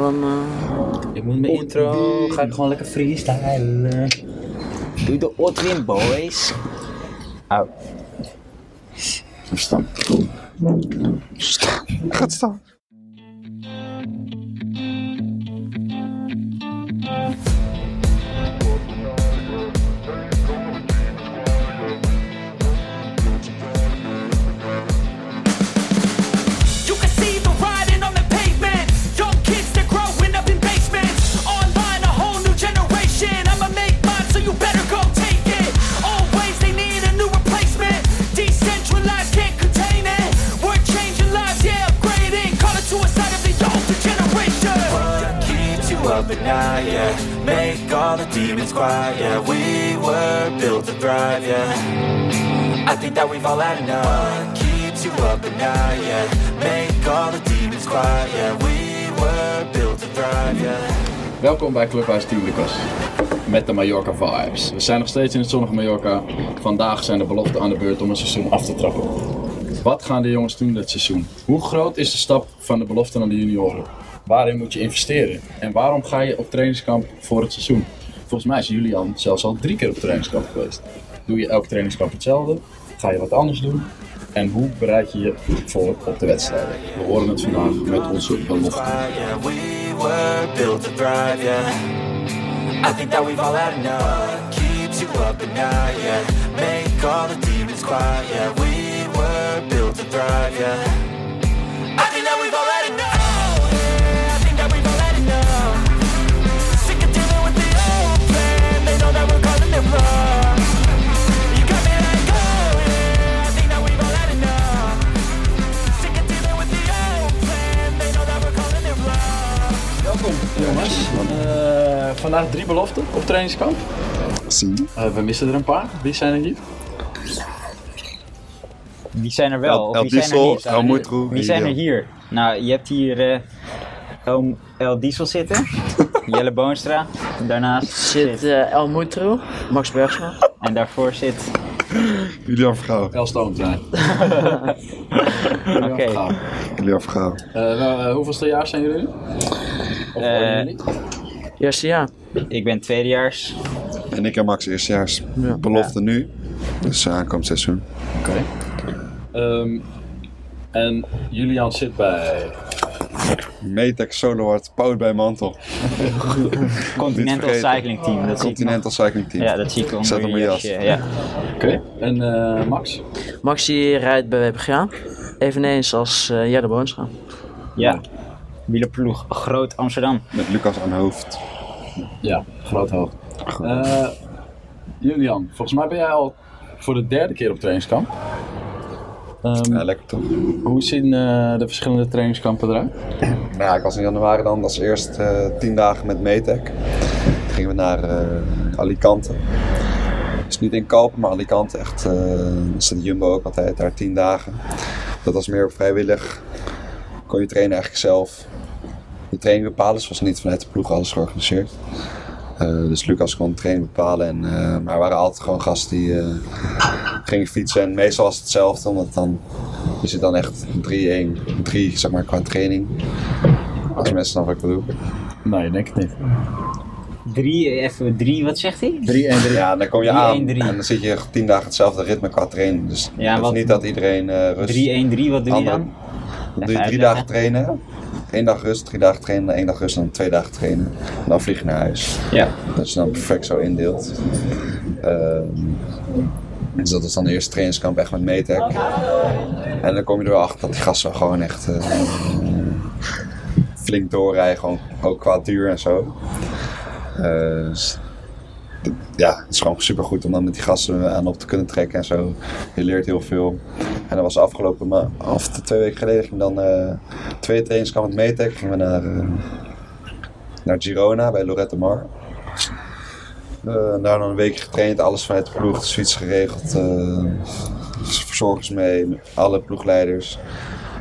Dan, eh, Ik moet mijn intro, ga ik gewoon lekker freestylen. Doe de Otwin Boys. Au. Verstaan. Gaat staan. At night, yeah Make all the demons quiet, yeah We were built to thrive, yeah I think that we've all had enough What keeps you up at night, yeah Make all the demons quiet, yeah We were built to thrive, yeah Welkom bij Clubhuis Team Lucas. Met de Mallorca vibes. We zijn nog steeds in het zonnige Mallorca. Vandaag zijn de beloften aan de beurt om een seizoen af te trappen. Wat gaan de jongens doen dit seizoen? Hoe groot is de stap van de belofte naar de junioren? Waarin moet je investeren? En waarom ga je op trainingskamp voor het seizoen? Volgens mij is Julian zelfs al drie keer op trainingskamp geweest. Doe je elk trainingskamp hetzelfde? Ga je wat anders doen? En hoe bereid je je voor op de wedstrijden? We horen het vandaag met onze belofte. I think that we've all had enough keeps you up at night, Make all the demons quiet, We were built to thrive, vandaag drie beloften op trainingskamp. Zien. Eh, we missen er een paar. Wie zijn er hier? Wie zijn er wel? El- of El wie zijn er Diesel, niet? El Wie zijn er hier? Nou, je hebt hier eh, El, El Diesel zitten. Jelle Boonstra. Daarnaast zit eh, El Moetro, Max Bergsma. En daarvoor zit... Julian Vergouw. El Stoomtrein. Oké. Julian Vergouw. Uh, hoeveelste jaar zijn jullie? Of Eh, worden jullie? Eerste jaar. Ik ben tweedejaars. En ik en Max eerstejaars. Belofte nu. Dus uh, aankomend seizoen. Oké. Ehm, en Julian zit bij... Metec Soloard, powered bij Mantel. Continental. Cycling Team. Dat zie ik Continental Cycling Team. Ja, dat zie ik Zet onder op je mijn jas. Ja. Oké. En eh, Max? Maxi rijdt bij WPGA. Eveneens als eh Jelle Boonscha. ja. Wielerploeg Groot Amsterdam. Met Lucas aan hoofd. Ja, groot hoofd. Eh, Julian, volgens mij ben jij al voor de derde keer op trainingskamp. Ehm, Ja, lekker toch? Hoe zien eh, de verschillende trainingskampen eruit? Nou ja, ik was in januari dan als eerst eh, tien dagen met Metec. Toen gingen we naar eh, Alicante. Dus niet in Kalpen, maar Alicante. Echt, zit Jumbo ook altijd daar tien dagen. Dat was meer vrijwillig. Kon je trainen eigenlijk zelf. De training bepalen, dus was niet vanuit de ploeg alles georganiseerd. Eh, dus Lucas kon training bepalen. En, eh, maar er waren altijd gewoon gasten die eh, gingen fietsen. En meestal was het hetzelfde, omdat dan, je zit dan echt 3-1, 3 zeg maar qua training. Als mensen snappen wat ik bedoel. Nee, denk ik niet. Drie, even drie, wat zegt hij? 3 en 3. Ja, dan kom je 3-1-3. aan en dan zit je tien dagen hetzelfde ritme qua training. Dus Ja, het wat- is niet dat iedereen eh rust... 3-1-3, wat doe je dan? Dan doe je Even drie uitleggen. dagen trainen. Eén dag rust, drie dagen trainen, één dag rust dan twee dagen trainen. En dan vlieg je naar huis. Ja. Dat je dan perfect zo indeelt. Ehm, dus dat is dan de eerste trainingskamp echt met Metec. En dan kom je er wel achter dat die gasten gewoon echt eh, flink doorrijden. Gewoon ook qua duur en zo. Eh, dus ja, het is gewoon super goed om dan met die gasten aan op te kunnen trekken en zo. Je leert heel veel. En dat was afgelopen ma- of twee weken geleden ging dan eh twee trainingskamp met Metec. Gingen we naar, eh, naar Girona bij Lorette Mar. Eh, daar dan een week getraind, alles vanuit de ploeg, de geregeld. verzorgers mee, alle ploegleiders.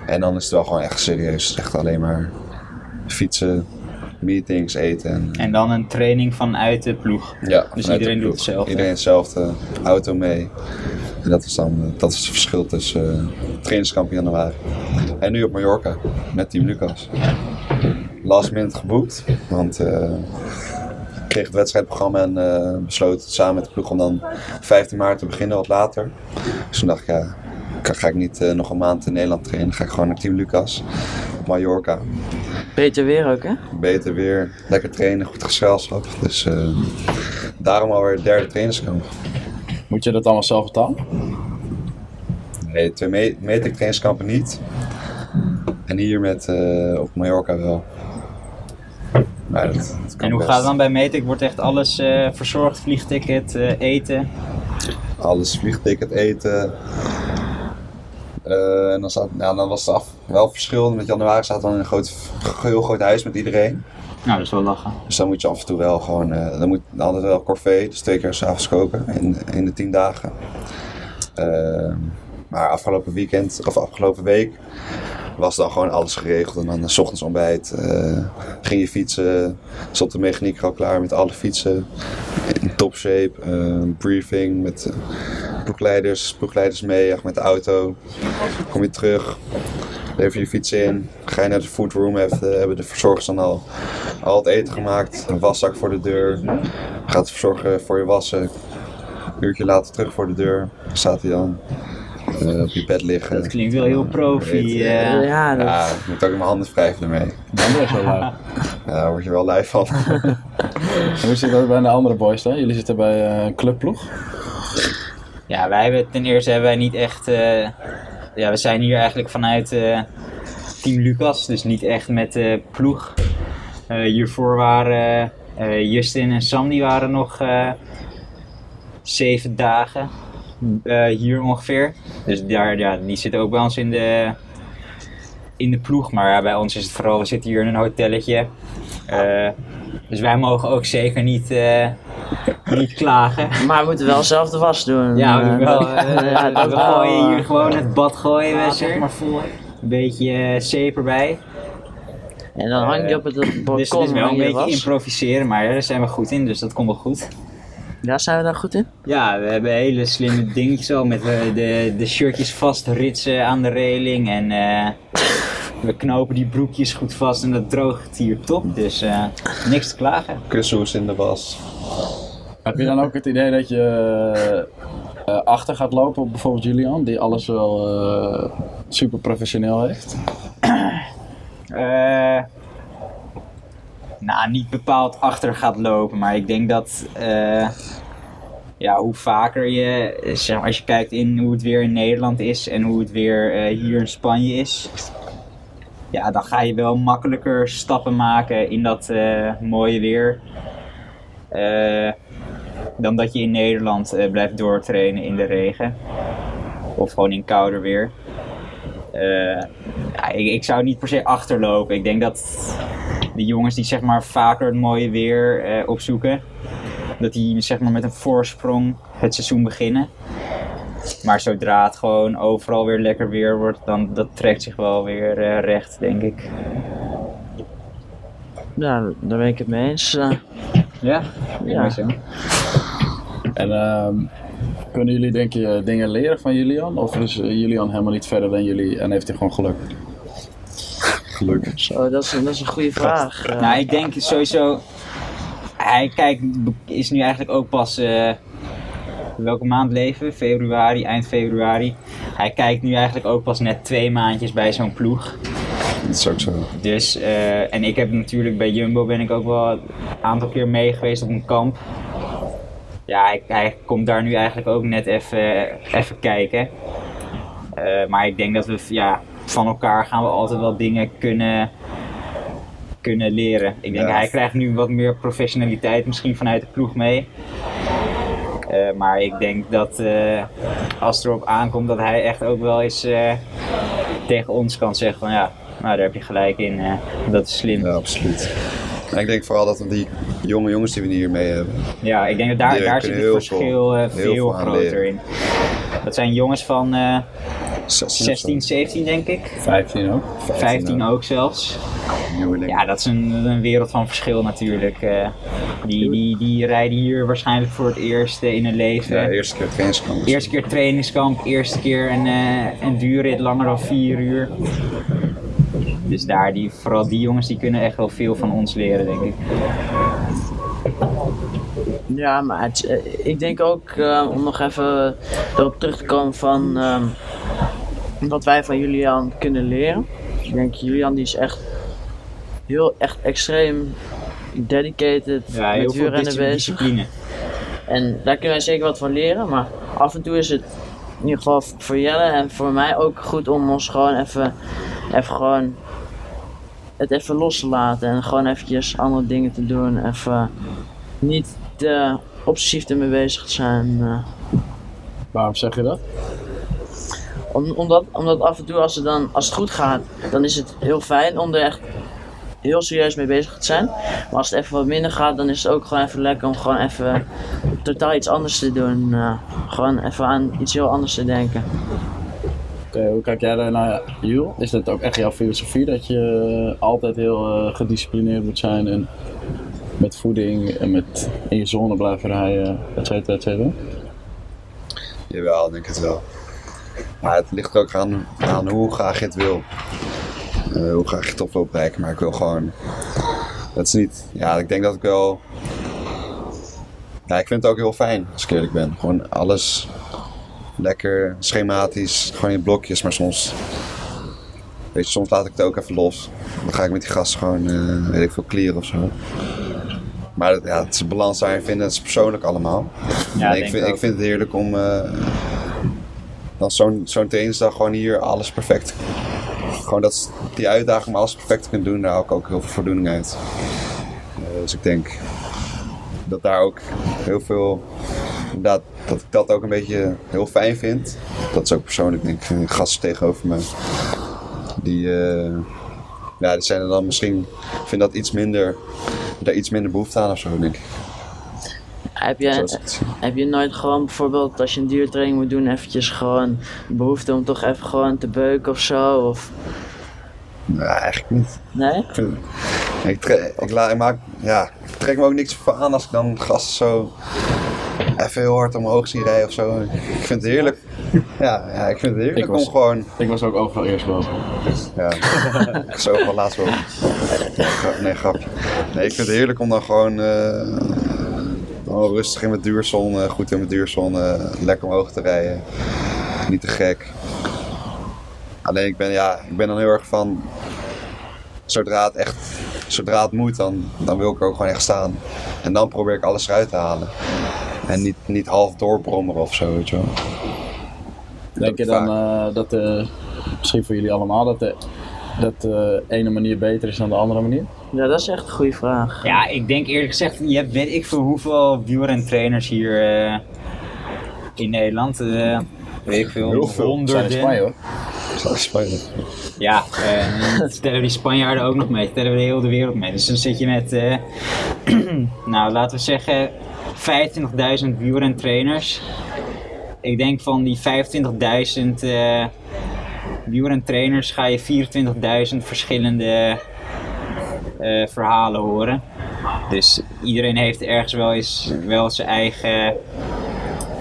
En dan is het wel gewoon echt serieus. Echt alleen maar fietsen, meetings, eten. En, dan een training vanuit de ploeg. ja, Dus iedereen doet hetzelfde. Iedereen hetzelfde, auto mee. En dat is dan eh, dat is het verschil tussen uh, trainingskamp in januari. En nu op Mallorca met Team Lucas. last minute geboekt. Want eh, ik kreeg het wedstrijdprogramma en eh, besloot samen met de ploeg om dan 15 maart te beginnen, wat later. Dus toen dacht ik, ja, ga, ga ik niet eh, nog een maand in Nederland trainen. Dan ga ik gewoon naar Team Lucas op Mallorca. Beter weer ook, hè? Beter weer, lekker trainen, goed gezelschap. Dus eh, daarom alweer het derde trainingskamp. Moet je dat allemaal zelf betalen? Nee, twee me- meter trainingskampen niet. En hier met eh, op Mallorca wel. Maar dat, En hoe best. gaat het dan bij Metek? Wordt echt alles eh, verzorgd? Vliegticket, eh, eten? Alles, vliegticket, eten. Eh, en dan, zat, dan was het af, wel verschil. Met januari zaten we dan in een groot, heel groot huis met iedereen. Nou, dat is wel lachen. Dus dan moet je af en toe wel gewoon, eh, dan moet dan altijd wel corvée, dus twee keer s'avonds koken in, in de tien dagen. Eh, maar afgelopen weekend, of afgelopen week, was dan gewoon alles geregeld. En dan eh, 's ochtends ontbijt, eh, ging je fietsen, stond de mechaniek al klaar met alle fietsen. In topshape, eh, briefing met ploegleiders, ploegleiders mee, met de auto. Kom je terug, lever je fiets in, ga je naar de foodroom, hebben de verzorgers dan al, al het eten gemaakt. Een waszak voor de deur, gaat de verzorger voor je wassen. Een uurtje later terug voor de deur, staat hij dan eh, op je bed liggen. Dat klinkt wel heel profi. Eten. eh. ja, dat- Ja, ik moet ook mijn handen wrijven ermee. Dan je zo lui. Ja, daar word je wel lui van. En Hoe zit dat bij de andere boys dan? Jullie zitten bij eh, een clubploeg? Ja, wij hebben ten eerste hebben wij niet echt. eh, ja, we zijn hier eigenlijk vanuit eh, Team Lucas, dus niet echt met de ploeg. Eh, hiervoor waren eh, Justin en Sam, die waren nog eh, zeven dagen eh, hier ongeveer. Dus daar, ja, die zitten ook bij ons in de, in de ploeg. Maar ja, bij ons is het vooral, we zitten hier in een hotelletje. Eh, dus wij mogen ook zeker niet, eh, niet klagen. Maar we moeten wel zelf de was doen. Ja, we doen wel. ja, we gooien hier gewoon het bad gooien zeg maar vol. Een beetje zeep erbij. En dan hang je op het balkon. Dus het is wel een beetje was. improviseren, maar daar zijn we goed in, dus dat komt wel goed. Ja, zijn we daar goed in? Ja, we hebben hele slimme dingetjes al met eh, de, de shirtjes vastritsen aan de reling en eh, we knopen die broekjes goed vast en dat droogt hier top, dus eh, niks te klagen. Kussenhoes in de was. Heb je dan ook het idee dat je achter gaat lopen op bijvoorbeeld Julian, die alles wel eh, super professioneel heeft? Eh, nou, niet bepaald achter gaat lopen, maar ik denk dat eh, ja, hoe vaker je, eh, zeg als je kijkt in hoe het weer in Nederland is en hoe het weer eh, hier in Spanje is, ja, dan ga je wel makkelijker stappen maken in dat mooie weer. dan dat je in Nederland blijft doortrainen in de regen. Of gewoon in kouder weer. Ik, ik zou niet per se achterlopen. Ik denk dat de jongens die zeg maar vaker het mooie weer eh, opzoeken, dat die zeg maar met een voorsprong het seizoen beginnen. Maar zodra het gewoon overal weer lekker weer wordt, dan dat trekt zich wel weer eh, recht, denk ik. Ja, daar ben ik het mee eens. eh. Ja, Ja. zo. En ehm, kunnen jullie denk je dingen leren van Julian? Of is Julian helemaal niet verder dan jullie en heeft hij gewoon geluk? Geluk. Zo, dat is, dat is een goede vraag. Nou, ik denk sowieso. Hij kijkt, is nu eigenlijk ook pas. eh, welke maand leven? Februari, eind februari. Hij kijkt nu eigenlijk ook pas net twee maandjes bij zo'n ploeg. Dat is ook zo. Dus, eh, en ik heb natuurlijk bij Jumbo ben ik ook wel een aantal keer mee geweest op een kamp. Ja, hij, hij komt daar nu eigenlijk ook net even, even kijken. Eh, maar ik denk dat we ja, van elkaar gaan we altijd wel dingen kunnen, kunnen leren. Ik denk Ja. hij krijgt nu wat meer professionaliteit misschien vanuit de ploeg mee. Eh, maar ik denk dat eh, als het erop aankomt dat hij echt ook wel eens eh, tegen ons kan zeggen van ja, nou daar heb je gelijk in, dat is slim. Ja, Ja, absoluut. En ik denk vooral dat we die jonge jongens die we hier mee hebben, ik denk dat daar, daar zit het verschil veel- veel groter in. Dat zijn jongens van 16, 16, 17 denk ik. 15 ook. 15 ook zelfs. Ja, dat is een, een wereld van verschil natuurlijk. eh. die, die, die rijden hier waarschijnlijk voor het eerst eh, in hun leven. Ja, eerste keer trainingskamp. Eerste keer trainingskamp, eerste keer een, eh een duurrit langer dan vier uur. Dus daar, die, vooral die jongens, die kunnen echt wel veel van ons leren, denk ik. Ja, maar het, ik denk ook, eh, om nog even erop terug te komen van ehm, wat wij van Julian kunnen leren. Ik denk, Julian die is echt heel, echt extreem dedicated Ja, heel met wielrennen bezig. discipline. En daar kunnen wij zeker wat van leren, maar af en toe is het in ieder geval voor Jelle en voor mij ook goed om ons gewoon even, even gewoon het even los te laten en gewoon eventjes andere dingen te doen. Even niet te obsessief ermee bezig te zijn. eh. Waarom zeg je dat? Om, omdat, omdat af en toe als het, dan, als het goed gaat, dan is het heel fijn om er echt heel serieus mee bezig te zijn. Maar als het even wat minder gaat, dan is het ook gewoon even lekker om gewoon even totaal iets anders te doen. eh, gewoon even aan iets heel anders te denken. Oké, hoe kijk jij daar naar, Jules? Is dat ook echt jouw filosofie dat je altijd heel eh, gedisciplineerd moet zijn en met voeding en met in je zone blijven rijden, et cetera, et cetera? Jawel, denk ik het wel. Maar het ligt er ook aan, aan hoe graag je het wil. Eh, hoe graag je het op wil bereiken. Maar ik wil gewoon... Dat is niet... Ja, ik denk dat ik wel... Ja, ik vind het ook heel fijn, als ik eerlijk ben. Gewoon alles lekker schematisch, gewoon in blokjes. Maar soms... Weet je, soms laat ik het ook even los. Dan ga ik met die gasten gewoon, eh, weet ik veel, clearen of zo. Maar ja, het is een balans daarin vinden, het is persoonlijk allemaal. Ja, En ik, vind, ik vind het heerlijk om eh, dan zo'n zo'n trainingsdag gewoon hier alles perfect. Gewoon dat die uitdaging om alles perfect te kunnen doen, daar haal ik ook heel veel voldoening uit. Eh, dus ik denk dat daar ook heel veel, dat ik dat ook een beetje heel fijn vind. Dat is ook persoonlijk, denk ik, eh, gasten tegenover me. Die, eh, ja, die zijn er dan misschien, vind dat iets minder, daar iets minder behoefte aan of zo, denk. Heb je, heb je nooit gewoon bijvoorbeeld als je een duurtraining moet doen, eventjes gewoon behoefte om toch even gewoon te beuken of zo? Of, Nee, eigenlijk niet. nee? Ik, vind, ik, ik, la- ik maak, ja, ik trek me ook niks van aan als ik dan gasten zo even heel hard omhoog zie rijden of zo. Ik vind het heerlijk. Ja, ja ik vind het heerlijk Ik was- om gewoon. Ik was ook overal eerst boven. Ja, ik zo wel laatst wel. Nee, grapje. Nee, ik vind het heerlijk om dan gewoon. eh, gewoon rustig in mijn duurzon, eh, goed in mijn duurzon, eh, lekker omhoog te rijden. Niet te gek. Alleen ik ben, ja, ik ben dan heel erg van. Zodra het echt. Zodra het moet, dan, dan wil ik er ook gewoon echt staan. En dan probeer ik alles eruit te halen. En niet, niet half doorbrommeren of zo, weet je wel. Denk je dan eh, dat, misschien voor jullie allemaal, dat de, dat de ene manier beter is dan de andere manier? Ja, dat is echt een goede vraag. Ja, ik denk eerlijk gezegd, je hebt weet ik veel hoeveel wielrentrainers hier eh, in Nederland. eh, weet ik veel, Heel veel. We zijn in Spanje honderden. hoor. Ja, eh, dan tellen we die Spanjaarden ook nog mee, tellen we de hele wereld mee. Dus dan zit je met, eh, nou laten we zeggen, 25.000 wielrentrainers. Ik denk van die 25.000 eh wielrentrainers ga je 24.000 verschillende eh, verhalen horen. Dus iedereen heeft ergens wel eens wel zijn eigen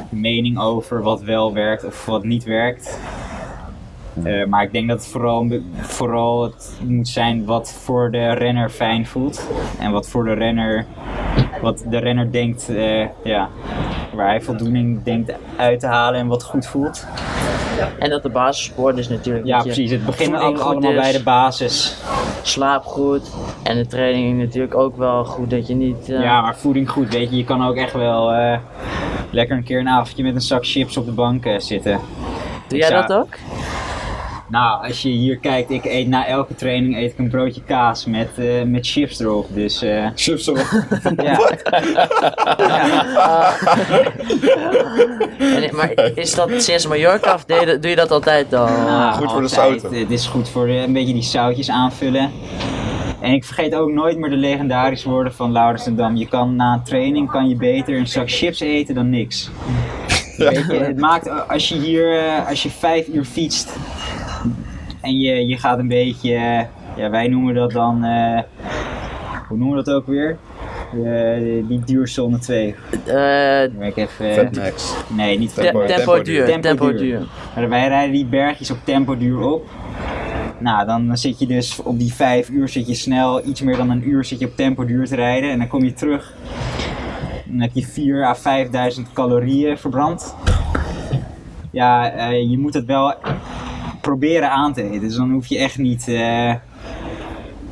mening over wat wel werkt of wat niet werkt. Eh, maar ik denk dat het vooral, vooral het moet zijn wat voor de renner fijn voelt. En wat voor de renner, wat de renner denkt, eh, ja, waar hij voldoening denkt uit te halen en wat goed voelt. En dat de basissport is natuurlijk Ja, precies. Het begint allemaal bij de basis. Slaap goed en de training natuurlijk ook wel goed dat je niet... eh, Ja, maar voeding goed, weet je. Je kan ook echt wel eh, lekker een keer een avondje met een zak chips op de bank eh, zitten. Doe jij dat ook? Nou, als je hier kijkt, ik eet na elke training eet ik een broodje kaas met, eh, met chips erop. Dus eh, Chips erop. ja. En, maar is dat sinds Mallorca of deed je doe je dat altijd al? Nou, Goed voor de zouten. Het is goed voor een beetje die zoutjes aanvullen. En ik vergeet ook nooit meer de legendarische woorden van Laurens en Dam. Je kan na een training kan je beter een zak chips eten dan niks. Weet je, het maakt als je hier uh, als je vijf uur fietst en je, je gaat een beetje, ja, wij noemen dat dan, uh, hoe noemen we dat ook weer? Uh, die duurzone 2. Uh, ik even, Fatmax. Nee, niet tempo, tempo, tempo duur. Tempo, tempo duur. Maar wij rijden die bergjes op tempo duur op. Nou, dan zit je dus op die vijf uur zit je snel, iets meer dan een uur zit je op tempo duur te rijden. En dan kom je terug. Dan heb je 4 à 5000 calorieën verbrand. Ja, eh, je moet het wel proberen aan te eten. Dus dan hoef je echt niet, eh,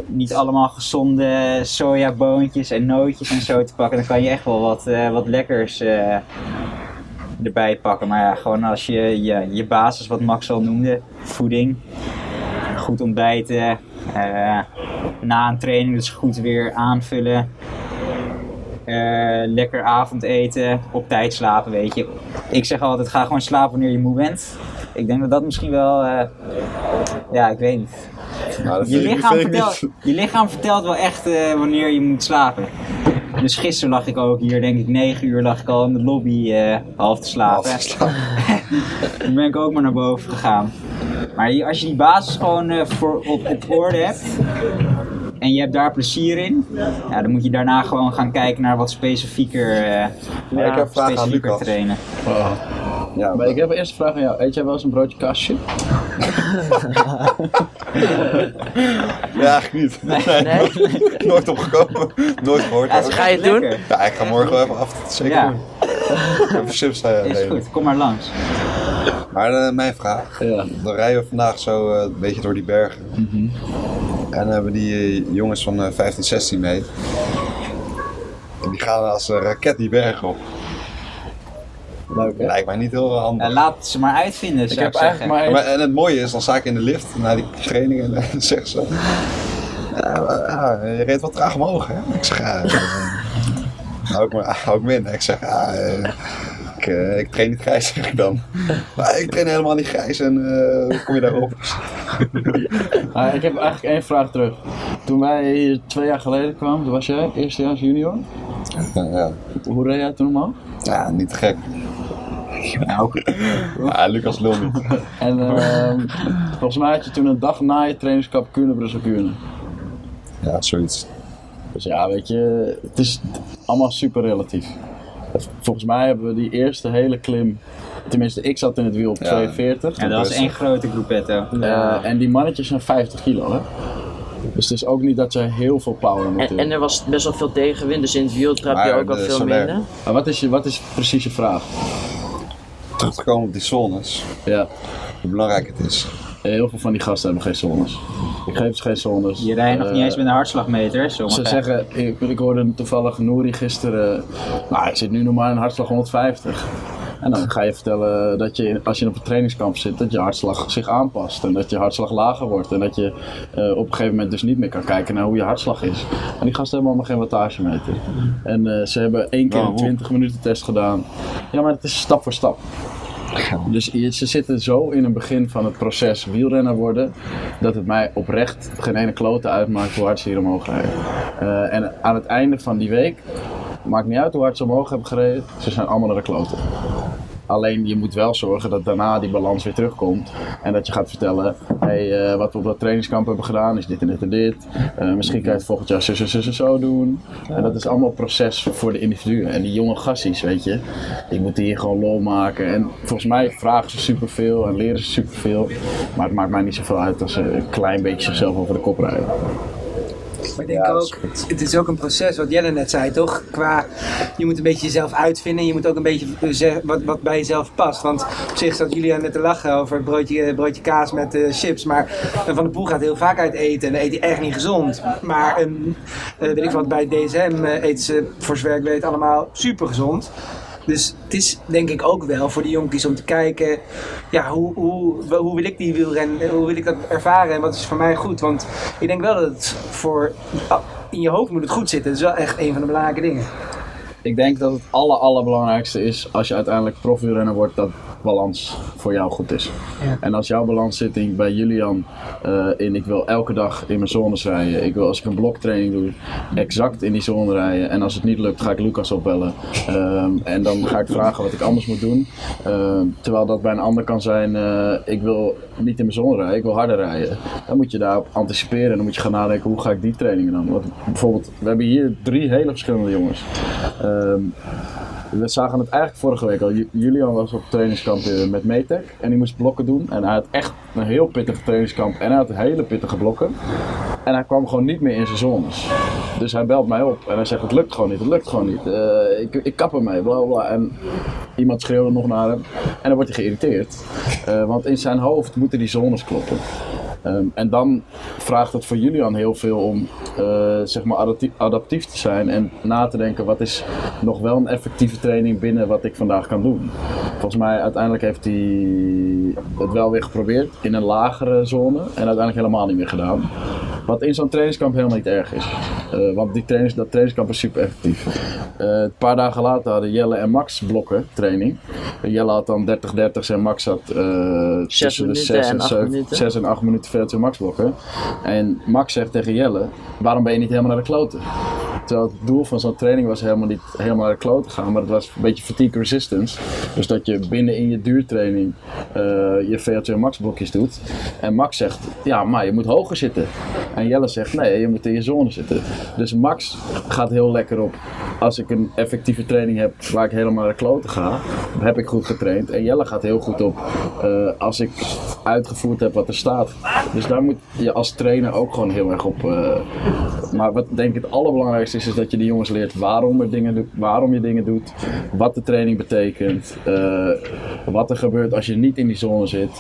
niet allemaal gezonde sojaboontjes en nootjes en zo te pakken. Dan kan je echt wel wat, eh, wat lekkers eh, erbij pakken. Maar ja, gewoon als je je, je basis, wat Max al noemde, voeding, goed ontbijten, na een training dus goed weer aanvullen. Eh, lekker avondeten, op tijd slapen, weet je. Ik zeg altijd, ga gewoon slapen wanneer je moe bent. Ik denk dat dat misschien wel, eh, ja, ik weet niet. Nou, Je lichaam, vertelt, niet. je lichaam vertelt wel echt eh, wanneer je moet slapen. Dus gisteren lag ik ook hier, denk ik, 9 uur lag ik al in de lobby eh, half te slapen. Half geslapen. Toen ben ik ook maar naar boven gegaan. Maar als je die basis gewoon eh, voor, op, op orde hebt en je hebt daar plezier in, ja, dan moet je daarna gewoon gaan kijken naar wat specifieker, eh ik heb specifieker Lucas. trainen. Ja, Maar ik heb eerst een vraag aan jou. Eet jij wel eens een broodje kastje? Ja, eigenlijk niet. Nee? Nooit opgekomen. Nooit gehoord. Ja, Ga je het doen? lekker. Ja, ik ga morgen wel even af. Zeker Ja. Even chips uh, is goed. Kom maar langs. Maar eh, mijn vraag. Ja. Dan rijden we vandaag zo eh, een beetje door die bergen. En dan hebben die eh, jongens van eh, 15, 16 mee. En die gaan als een raket die bergen op. Leuk hè? Lijkt mij niet heel handig. Laat ze maar uitvinden, Ik zou heb ik eigenlijk zeggen. maar en het mooie is, dan sta ik in de lift na die training en dan zeggen ze... Ja, ja, je reed wat traag omhoog, hè? Ik zeg, ja... eh, hou ik, hou ik me in. Ik zeg, ja... eh, ik, eh, ik train niet grijs, zeg ik dan. Maar ik train helemaal niet grijs en eh, hoe kom je daarop? Ah, ik heb eigenlijk één vraag terug. Toen wij hier twee jaar geleden kwamen, toen was jij eerstejaars junior. Ja, ja. Hoe reed jij toen omhoog? ja, niet te gek. Nou, Ja, Lucas lul niet. En ehm, volgens mij had je toen een dag na je trainingskamp Kuurne Brussel Kuurne. Ja, zoiets. Dus ja, weet je, het is allemaal super relatief. Volgens mij hebben we die eerste hele klim, tenminste ik zat in het wiel op Ja. 42. ja, dat was één grote groepetto. Eh, en die mannetjes zijn 50 kilo hè. Dus het is ook niet dat ze heel veel power moeten En, en er was best wel veel tegenwind, dus in het wiel trap je ook de veel minder. Maar wat is, je, wat is precies je vraag? Terug te komen op die zones, Ja, hoe belangrijk het is. heel veel van die gasten hebben geen zones. Ik geef ze geen zones. Je rijdt nog Eh, niet eens met een hartslagmeter, hè, Ze zeggen, ik, ik hoorde toevallig Nouri gisteren, nou ik zit nu nog maar in hartslag 150. En dan ga je vertellen dat je, als je op een trainingskamp zit, dat je hartslag zich aanpast. En dat je hartslag lager wordt. En dat je eh, op een gegeven moment dus niet meer kan kijken naar hoe je hartslag is. En die gasten hebben allemaal geen wattagemeter. En eh, ze hebben één keer een Waarom? 20 minuten test gedaan. Ja, maar het is stap voor stap. Dus ze zitten zo in het begin van het proces wielrenner worden, dat het mij oprecht geen ene klote uitmaakt hoe hard ze hier omhoog rijden. Eh, en aan het einde van die week, maakt niet uit hoe hard ze omhoog hebben gereden, ze zijn allemaal naar de kloten. Alleen je moet wel zorgen dat daarna die balans weer terugkomt. En dat je gaat vertellen, hey, eh, wat we op dat trainingskamp hebben gedaan is dit en dit en dit. Eh, misschien kan je het volgend jaar zo, zo, zo, zo, doen. En dat is allemaal proces voor de individuen. En die jonge gasties, weet je, die moeten hier gewoon lol maken. En volgens mij vragen ze superveel en leren ze superveel. Maar het maakt mij niet zoveel uit als ze een klein beetje zichzelf over de kop rijden. Maar ik denk Ja, dat is ook, het is ook een proces, wat Jelle net zei, toch? Qua, je moet een beetje jezelf uitvinden. Je moet ook een beetje eh, zeggen wat, wat bij jezelf past. Want op zich zat Julian net te lachen over het broodje, broodje kaas met eh, chips. Maar eh, Van der Poel gaat heel vaak uit eten. En dan eet hij echt niet gezond. Maar eh, weet ik wat, bij DSM eh, eten ze, voor zover ik weet, allemaal super gezond. Dus het is denk ik ook wel voor die jonkies om te kijken, ja, hoe, hoe, hoe wil ik die wielrennen, hoe wil ik dat ervaren en wat is voor mij goed. Want ik denk wel dat het voor, in je hoofd moet het goed zitten. Dat is wel echt een van de belangrijke dingen. Ik denk dat het aller, allerbelangrijkste is als je uiteindelijk profwielrenner wordt, dat balans voor jou goed is. Ja. En als jouw balans zit in, bij Julian eh, in ik wil elke dag in mijn zones rijden. Ik wil als ik een bloktraining doe, exact in die zone rijden. En als het niet lukt, ga ik Lucas opbellen. Ehm, en dan ga ik vragen wat ik anders moet doen. Ehm, terwijl dat bij een ander kan zijn, eh, ik wil niet in mijn zone rijden, ik wil harder rijden. Dan moet je daarop anticiperen en dan moet je gaan nadenken, hoe ga ik die trainingen dan? Want bijvoorbeeld, we hebben hier drie hele verschillende jongens. Ehm, We zagen het eigenlijk vorige week al. Ju- Julian was op trainingskamp eh, met Metec en die moest blokken doen. En hij had echt een heel pittige trainingskamp en hij had hele pittige blokken. En hij kwam gewoon niet meer in zijn zones. Dus hij belt mij op en hij zegt: Het lukt gewoon niet, het lukt gewoon niet. Eh, ik, ik kap ermee, bla bla bla. En iemand schreeuwde nog naar hem en dan wordt hij geïrriteerd. Eh, want in zijn hoofd moeten die zones kloppen. Ehm, en dan vraagt het voor Julian heel veel om eh, zeg maar adaptief te zijn en na te denken wat is nog wel een effectieve training binnen wat ik vandaag kan doen. Volgens mij uiteindelijk heeft hij het wel weer geprobeerd in een lagere zone en uiteindelijk helemaal niet meer gedaan. Wat in zo'n trainingskamp helemaal niet erg is. Eh, want die dat trainingskamp is super effectief. Eh, een paar dagen later hadden Jelle en Max blokken training. Jelle had dan 30-30 en Max had eh tussen de minuten 6 en en, acht 7 minuten. 6 en 8 minuten VO2 max blokken. En Max zegt tegen Jelle, waarom ben je niet helemaal naar de kloten? Terwijl het doel van zo'n training was helemaal niet helemaal naar de kloten gaan, maar het was een beetje fatigue resistance. Dus dat je binnen in je duurtraining je VO2 max blokjes doet. En Max zegt, ja maar je moet hoger zitten. En Jelle zegt, nee je moet in je zone zitten. Dus Max gaat heel lekker op, als ik een effectieve training heb waar ik helemaal naar de kloten ga, heb ik goed getraind. En Jelle gaat heel goed op, eh, als ik uitgevoerd heb wat er staat. Dus daar moet je als trainer ook gewoon heel erg op. eh, maar wat denk ik het allerbelangrijkste is, is dat je de jongens leert waarom, dingen waarom je dingen doet, wat de training betekent, eh, wat er gebeurt als je niet in die zone zit.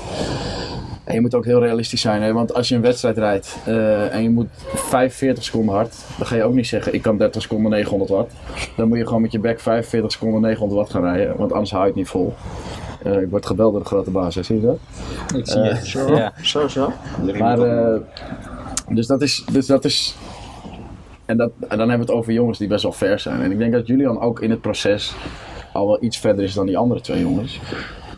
En je moet ook heel realistisch zijn, hè? want als je een wedstrijd rijdt eh, en je moet 45 seconden hard, dan ga je ook niet zeggen ik kan 30 seconden 900 watt. Dan moet je gewoon met je bek 45 seconden 900 watt gaan rijden, want anders hou je het niet vol. Eh, ik word gebeld door de grote baas, hè? zie je dat? Ik zie het. Zo, Ja. zo, zo. Maar, eh, dus dat is, dus dat is, en, dat, en dan hebben we het over jongens die best wel ver zijn. En ik denk dat Julian ook in het proces al wel iets verder is dan die andere twee jongens.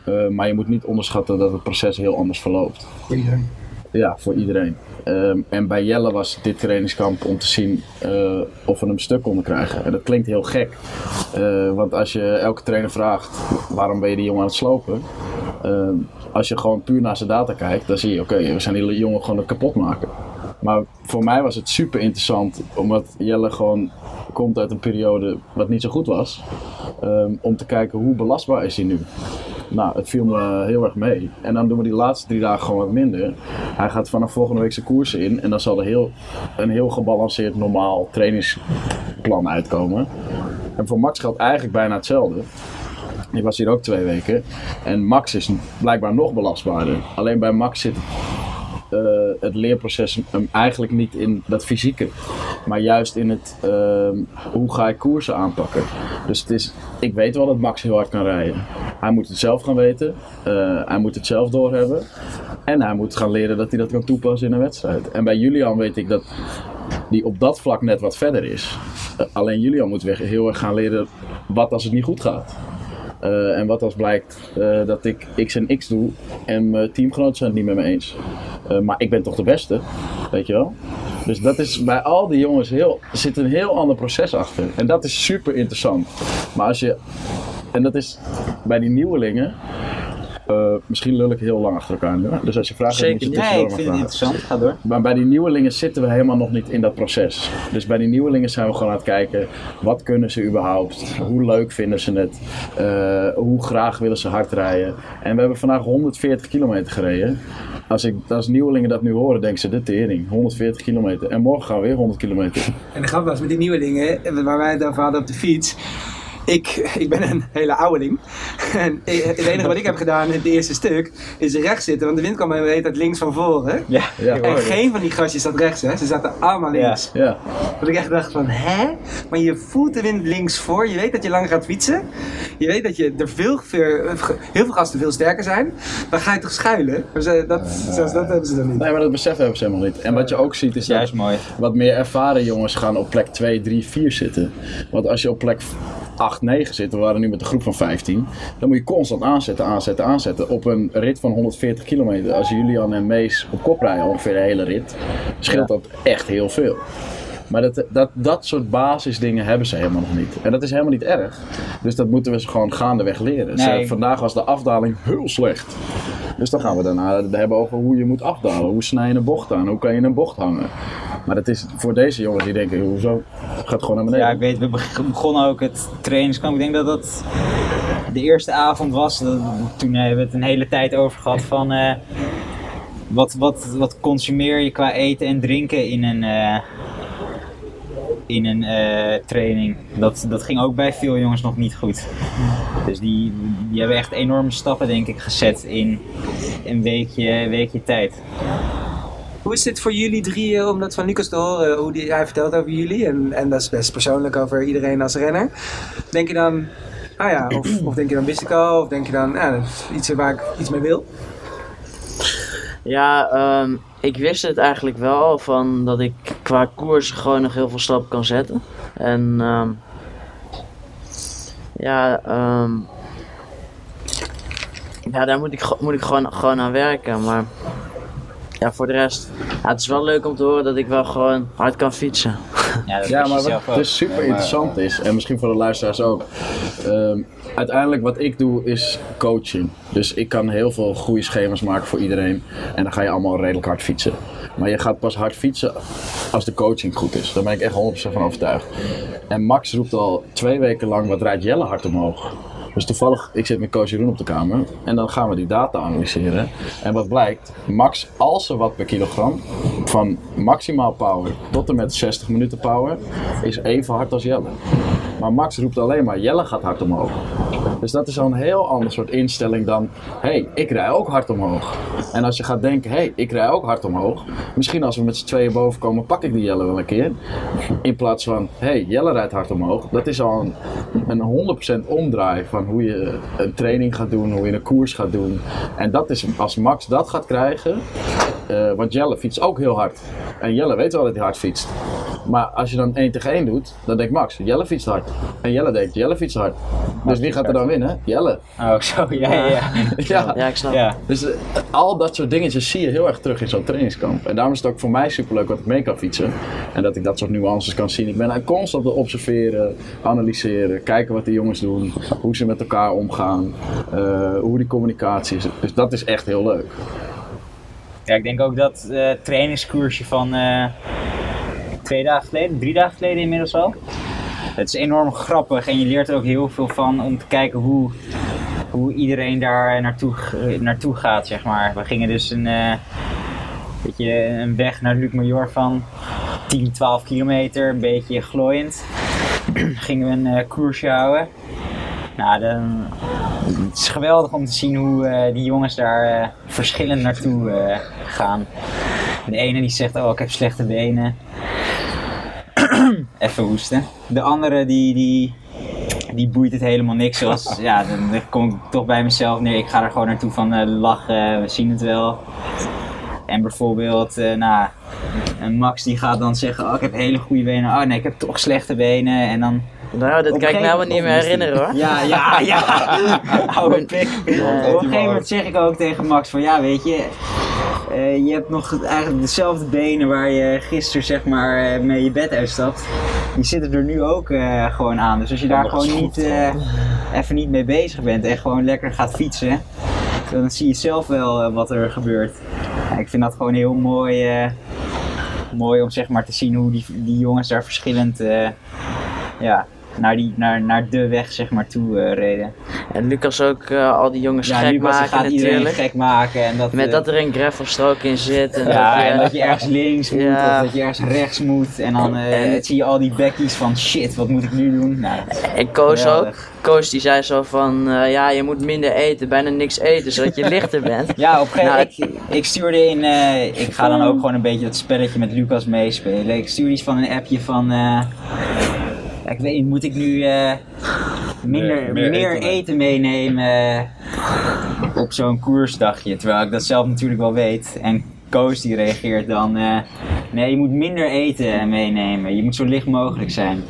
Eh, maar je moet niet onderschatten dat het proces heel anders verloopt. Voor iedereen. Ja, voor iedereen. Ehm, en bij Jelle was dit trainingskamp om te zien eh, of we hem stuk konden krijgen. En dat klinkt heel gek. Eh, want als je elke trainer vraagt waarom ben je die jongen aan het slopen. Als je gewoon puur naar zijn data kijkt, dan zie je oké, we zijn die jongen gewoon het kapot maken. Maar voor mij was het super interessant, omdat Jelle gewoon komt uit een periode wat niet zo goed was. ehm, om te kijken hoe belastbaar is hij nu. Nou, het viel me heel erg mee. En dan doen we die laatste drie dagen gewoon wat minder. Hij gaat vanaf volgende week zijn koersen in. En dan zal er heel, een heel gebalanceerd normaal trainingsplan uitkomen. En voor Max geldt eigenlijk bijna hetzelfde. Die was hier ook twee weken. En Max is blijkbaar nog belastbaarder. Alleen bij Max zit eh, het leerproces hem eigenlijk niet in dat fysieke, maar juist in het ehm, hoe ga ik koersen aanpakken. Dus het is, ik weet wel dat Max heel hard kan rijden. Hij moet het zelf gaan weten, eh, hij moet het zelf doorhebben en hij moet gaan leren dat hij dat kan toepassen in een wedstrijd. En bij Julian weet ik dat die op dat vlak net wat verder is. Eh, alleen Julian moet weer heel erg gaan leren wat als het niet goed gaat. Eh, en wat als blijkt eh, dat ik X en X doe en mijn teamgenoten zijn het niet met me eens. Eh, maar ik ben toch de beste, weet je wel? Dus dat is bij al die jongens heel, zit een heel ander proces achter. En dat is super interessant. Maar als je, en dat is bij die nieuwelingen, eh, misschien lul ik heel lang achter elkaar nu. Dus als je vragen hebt, moet je Nee, ik maar vind het interessant. Ga door. Maar bij die nieuwelingen zitten we helemaal nog niet in dat proces. Dus bij die nieuwelingen zijn we gewoon aan het kijken, wat kunnen ze überhaupt? Hoe leuk vinden ze het? Eh, hoe graag willen ze hard rijden? En we hebben vandaag 140 kilometer gereden. Als, ik, als nieuwelingen dat nu horen, denken ze, de tering, 140 kilometer. En morgen gaan we weer 100 kilometer. En de grap was met die nieuwelingen, waar wij het over hadden op de fiets. Ik, ik ben een hele ouweling. En eh, het enige wat ik heb gedaan in het eerste stuk is rechts zitten. Want de wind kwam me de hele tijd links van voren. Ja. Ja, En geen van die gastjes zat rechts, hè. Ze zaten allemaal links. ja. Dat ik echt dacht van, hè? Maar je voelt de wind links voor. Je weet dat je lang gaat fietsen. Je weet dat je er veel, veel, heel veel gasten veel sterker zijn. Dan ga je toch schuilen? Maar ze, dat, zelfs dat hebben ze dan niet. Nee, maar dat beseffen hebben ze helemaal niet. En wat je ook ziet is dat Juist mooi. wat meer ervaren jongens gaan op plek 2, 3, 4 zitten. Want als je op plek 8, 9 zit, we waren nu met een groep van 15, dan moet je constant aanzetten, aanzetten, aanzetten. Op een rit van 140 kilometer, als Julian en Mees op kop rijden, ongeveer de hele rit, scheelt dat echt heel veel. Maar dat, dat, dat soort basisdingen hebben ze helemaal nog niet. En dat is helemaal niet erg. Dus dat moeten we ze gewoon gaandeweg leren. Vandaag was de afdaling heel slecht. Dus dan gaan we daarna hebben over hoe je moet afdalen. Hoe snij je een bocht aan? Hoe kan je een bocht hangen? Maar dat is voor deze jongens die denken, hoezo? Gaat gewoon naar beneden. Ja, ik weet, we beg- begonnen ook het trainingskamp. Ik denk dat dat de eerste avond was. Dat, toen hebben we het een hele tijd over gehad van eh, wat, wat, wat consumeer je qua eten en drinken in een, eh, in een eh, training. Dat, dat ging ook bij veel jongens nog niet goed. Dus die, die hebben echt enorme stappen denk ik gezet in een weekje, weekje tijd. Hoe is dit voor jullie drieën om dat van Lucas te horen, hoe die, hij vertelt over jullie? En, en dat is best persoonlijk over iedereen als renner. Denk je dan, ah ja, of, of denk je dan wist ik al, of denk je dan, ja, dat is iets waar ik iets mee wil? Ja, ehm, ik wist het eigenlijk wel van dat ik qua koers gewoon nog heel veel stappen kan zetten. En ehm, ja, ehm, ja, daar moet ik, moet ik gewoon, gewoon aan werken. Maar ja, voor de rest, ja, het is wel leuk om te horen dat ik wel gewoon hard kan fietsen. Ja, dat Ja, maar wat dus super interessant is, en misschien voor de luisteraars ook. ehm, uiteindelijk wat ik doe is coaching. Dus ik kan heel veel goede schema's maken voor iedereen. En dan ga je allemaal redelijk hard fietsen. Maar je gaat pas hard fietsen als de coaching goed is. Daar ben ik echt 100% van overtuigd. En Max roept al twee weken lang, wat rijdt Jelle hard omhoog? Dus toevallig, ik zit met coach Jeroen op de kamer en dan gaan we die data analyseren. En wat blijkt, max als er wat per kilogram, van maximaal power tot en met 60 minuten power, is even hard als Jelle. Maar Max roept alleen maar, Jelle gaat hard omhoog. Dus dat is al een heel ander soort instelling dan, hé, hey, ik rij ook hard omhoog. En als je gaat denken, hé, hey, ik rij ook hard omhoog. Misschien als we met z'n tweeën boven komen, pak ik die Jelle wel een keer. In plaats van, hé, hey, Jelle rijdt hard omhoog. Dat is al een, een 100% omdraai van hoe je een training gaat doen, hoe je een koers gaat doen. En dat is, als Max dat gaat krijgen, eh, want Jelle fietst ook heel hard. En Jelle weet wel dat hij hard fietst. Maar als je dan 1 tegen 1 doet, dan denkt Max, Jelle fietst hard. En Jelle denkt, Jelle fietst hard. Dus wie gaat er dan winnen? Jelle. Oh, zo, ja, ja, ja. Ja. Ja, ik snap ja. Dus eh, al dat soort dingetjes zie je heel erg terug in zo'n trainingskamp. En daarom is het ook voor mij superleuk dat ik mee kan fietsen. En dat ik dat soort nuances kan zien. Ik ben constant aan het observeren, analyseren, kijken wat de jongens doen, hoe ze met elkaar omgaan, eh, hoe die communicatie is. Dus dat is echt heel leuk. Ja, ik denk ook dat eh trainingskoersje van eh, twee dagen geleden, drie dagen geleden inmiddels al. Het is enorm grappig en je leert er ook heel veel van om te kijken hoe, hoe iedereen daar naartoe, eh, naartoe gaat, zeg maar. We gingen dus een, eh, weet je, een weg naar Luc Major van 10, 12 kilometer, een beetje glooiend. gingen we een eh, koersje houden. Nou, dan, het is geweldig om te zien hoe eh, die jongens daar eh, verschillend naartoe eh, gaan. De ene die zegt, oh ik heb slechte benen. Even hoesten. De andere die, die, die boeit het helemaal niks. Zoals, ja, dan, dan kom ik toch bij mezelf neer. Ik ga er gewoon naartoe van eh, lachen, we zien het wel. En bijvoorbeeld, eh, nou, Max die gaat dan zeggen, oh ik heb hele goede benen. Oh nee, ik heb toch slechte benen. En dan Nou, dat kan ik me helemaal gegeven niet meer herinneren hoor. ja, ja, ja. Oude pik. Op een gegeven moment zeg ik ook tegen Max van ja, weet je, eh, je hebt nog eigenlijk dezelfde benen waar je gisteren zeg maar eh, mee je bed uitstapt. Die zitten er nu ook eh, gewoon aan. Dus als je daar gewoon niet, even niet mee bezig bent en gewoon lekker gaat fietsen, dan zie je zelf wel wat er gebeurt. Ik vind dat gewoon heel mooi, mooi om zeg maar te zien hoe die, die jongens daar verschillend ja, naar, die, naar, naar de weg zeg maar toe eh, reden. En Lucas ook eh, al die jongens Ja, gek Lucas maken gaat iedereen natuurlijk. gek maken. En dat, Met eh, dat er een greffelstrook in zit. En ja, dat en dat je ergens links moet Ja. of dat je ergens rechts moet. En dan eh, zie je al die bekkies van shit, wat moet ik nu doen? Nou, En Koos ook. Koos die zei zo van, ja je moet minder eten, bijna niks eten, zodat je lichter bent. ja, op een gegeven Nou, moment, ik, ik stuurde in, ik ga dan ook gewoon een beetje dat spelletje met Lucas meespelen. Ik stuurde iets van een appje van, ik weet niet, moet ik nu eh, minder, Meer- meer, meer eten eten, meenemen eh, op zo'n koersdagje? Terwijl ik dat zelf natuurlijk wel weet. En Koos die reageert dan, eh, nee je moet minder eten meenemen, je moet zo licht mogelijk zijn.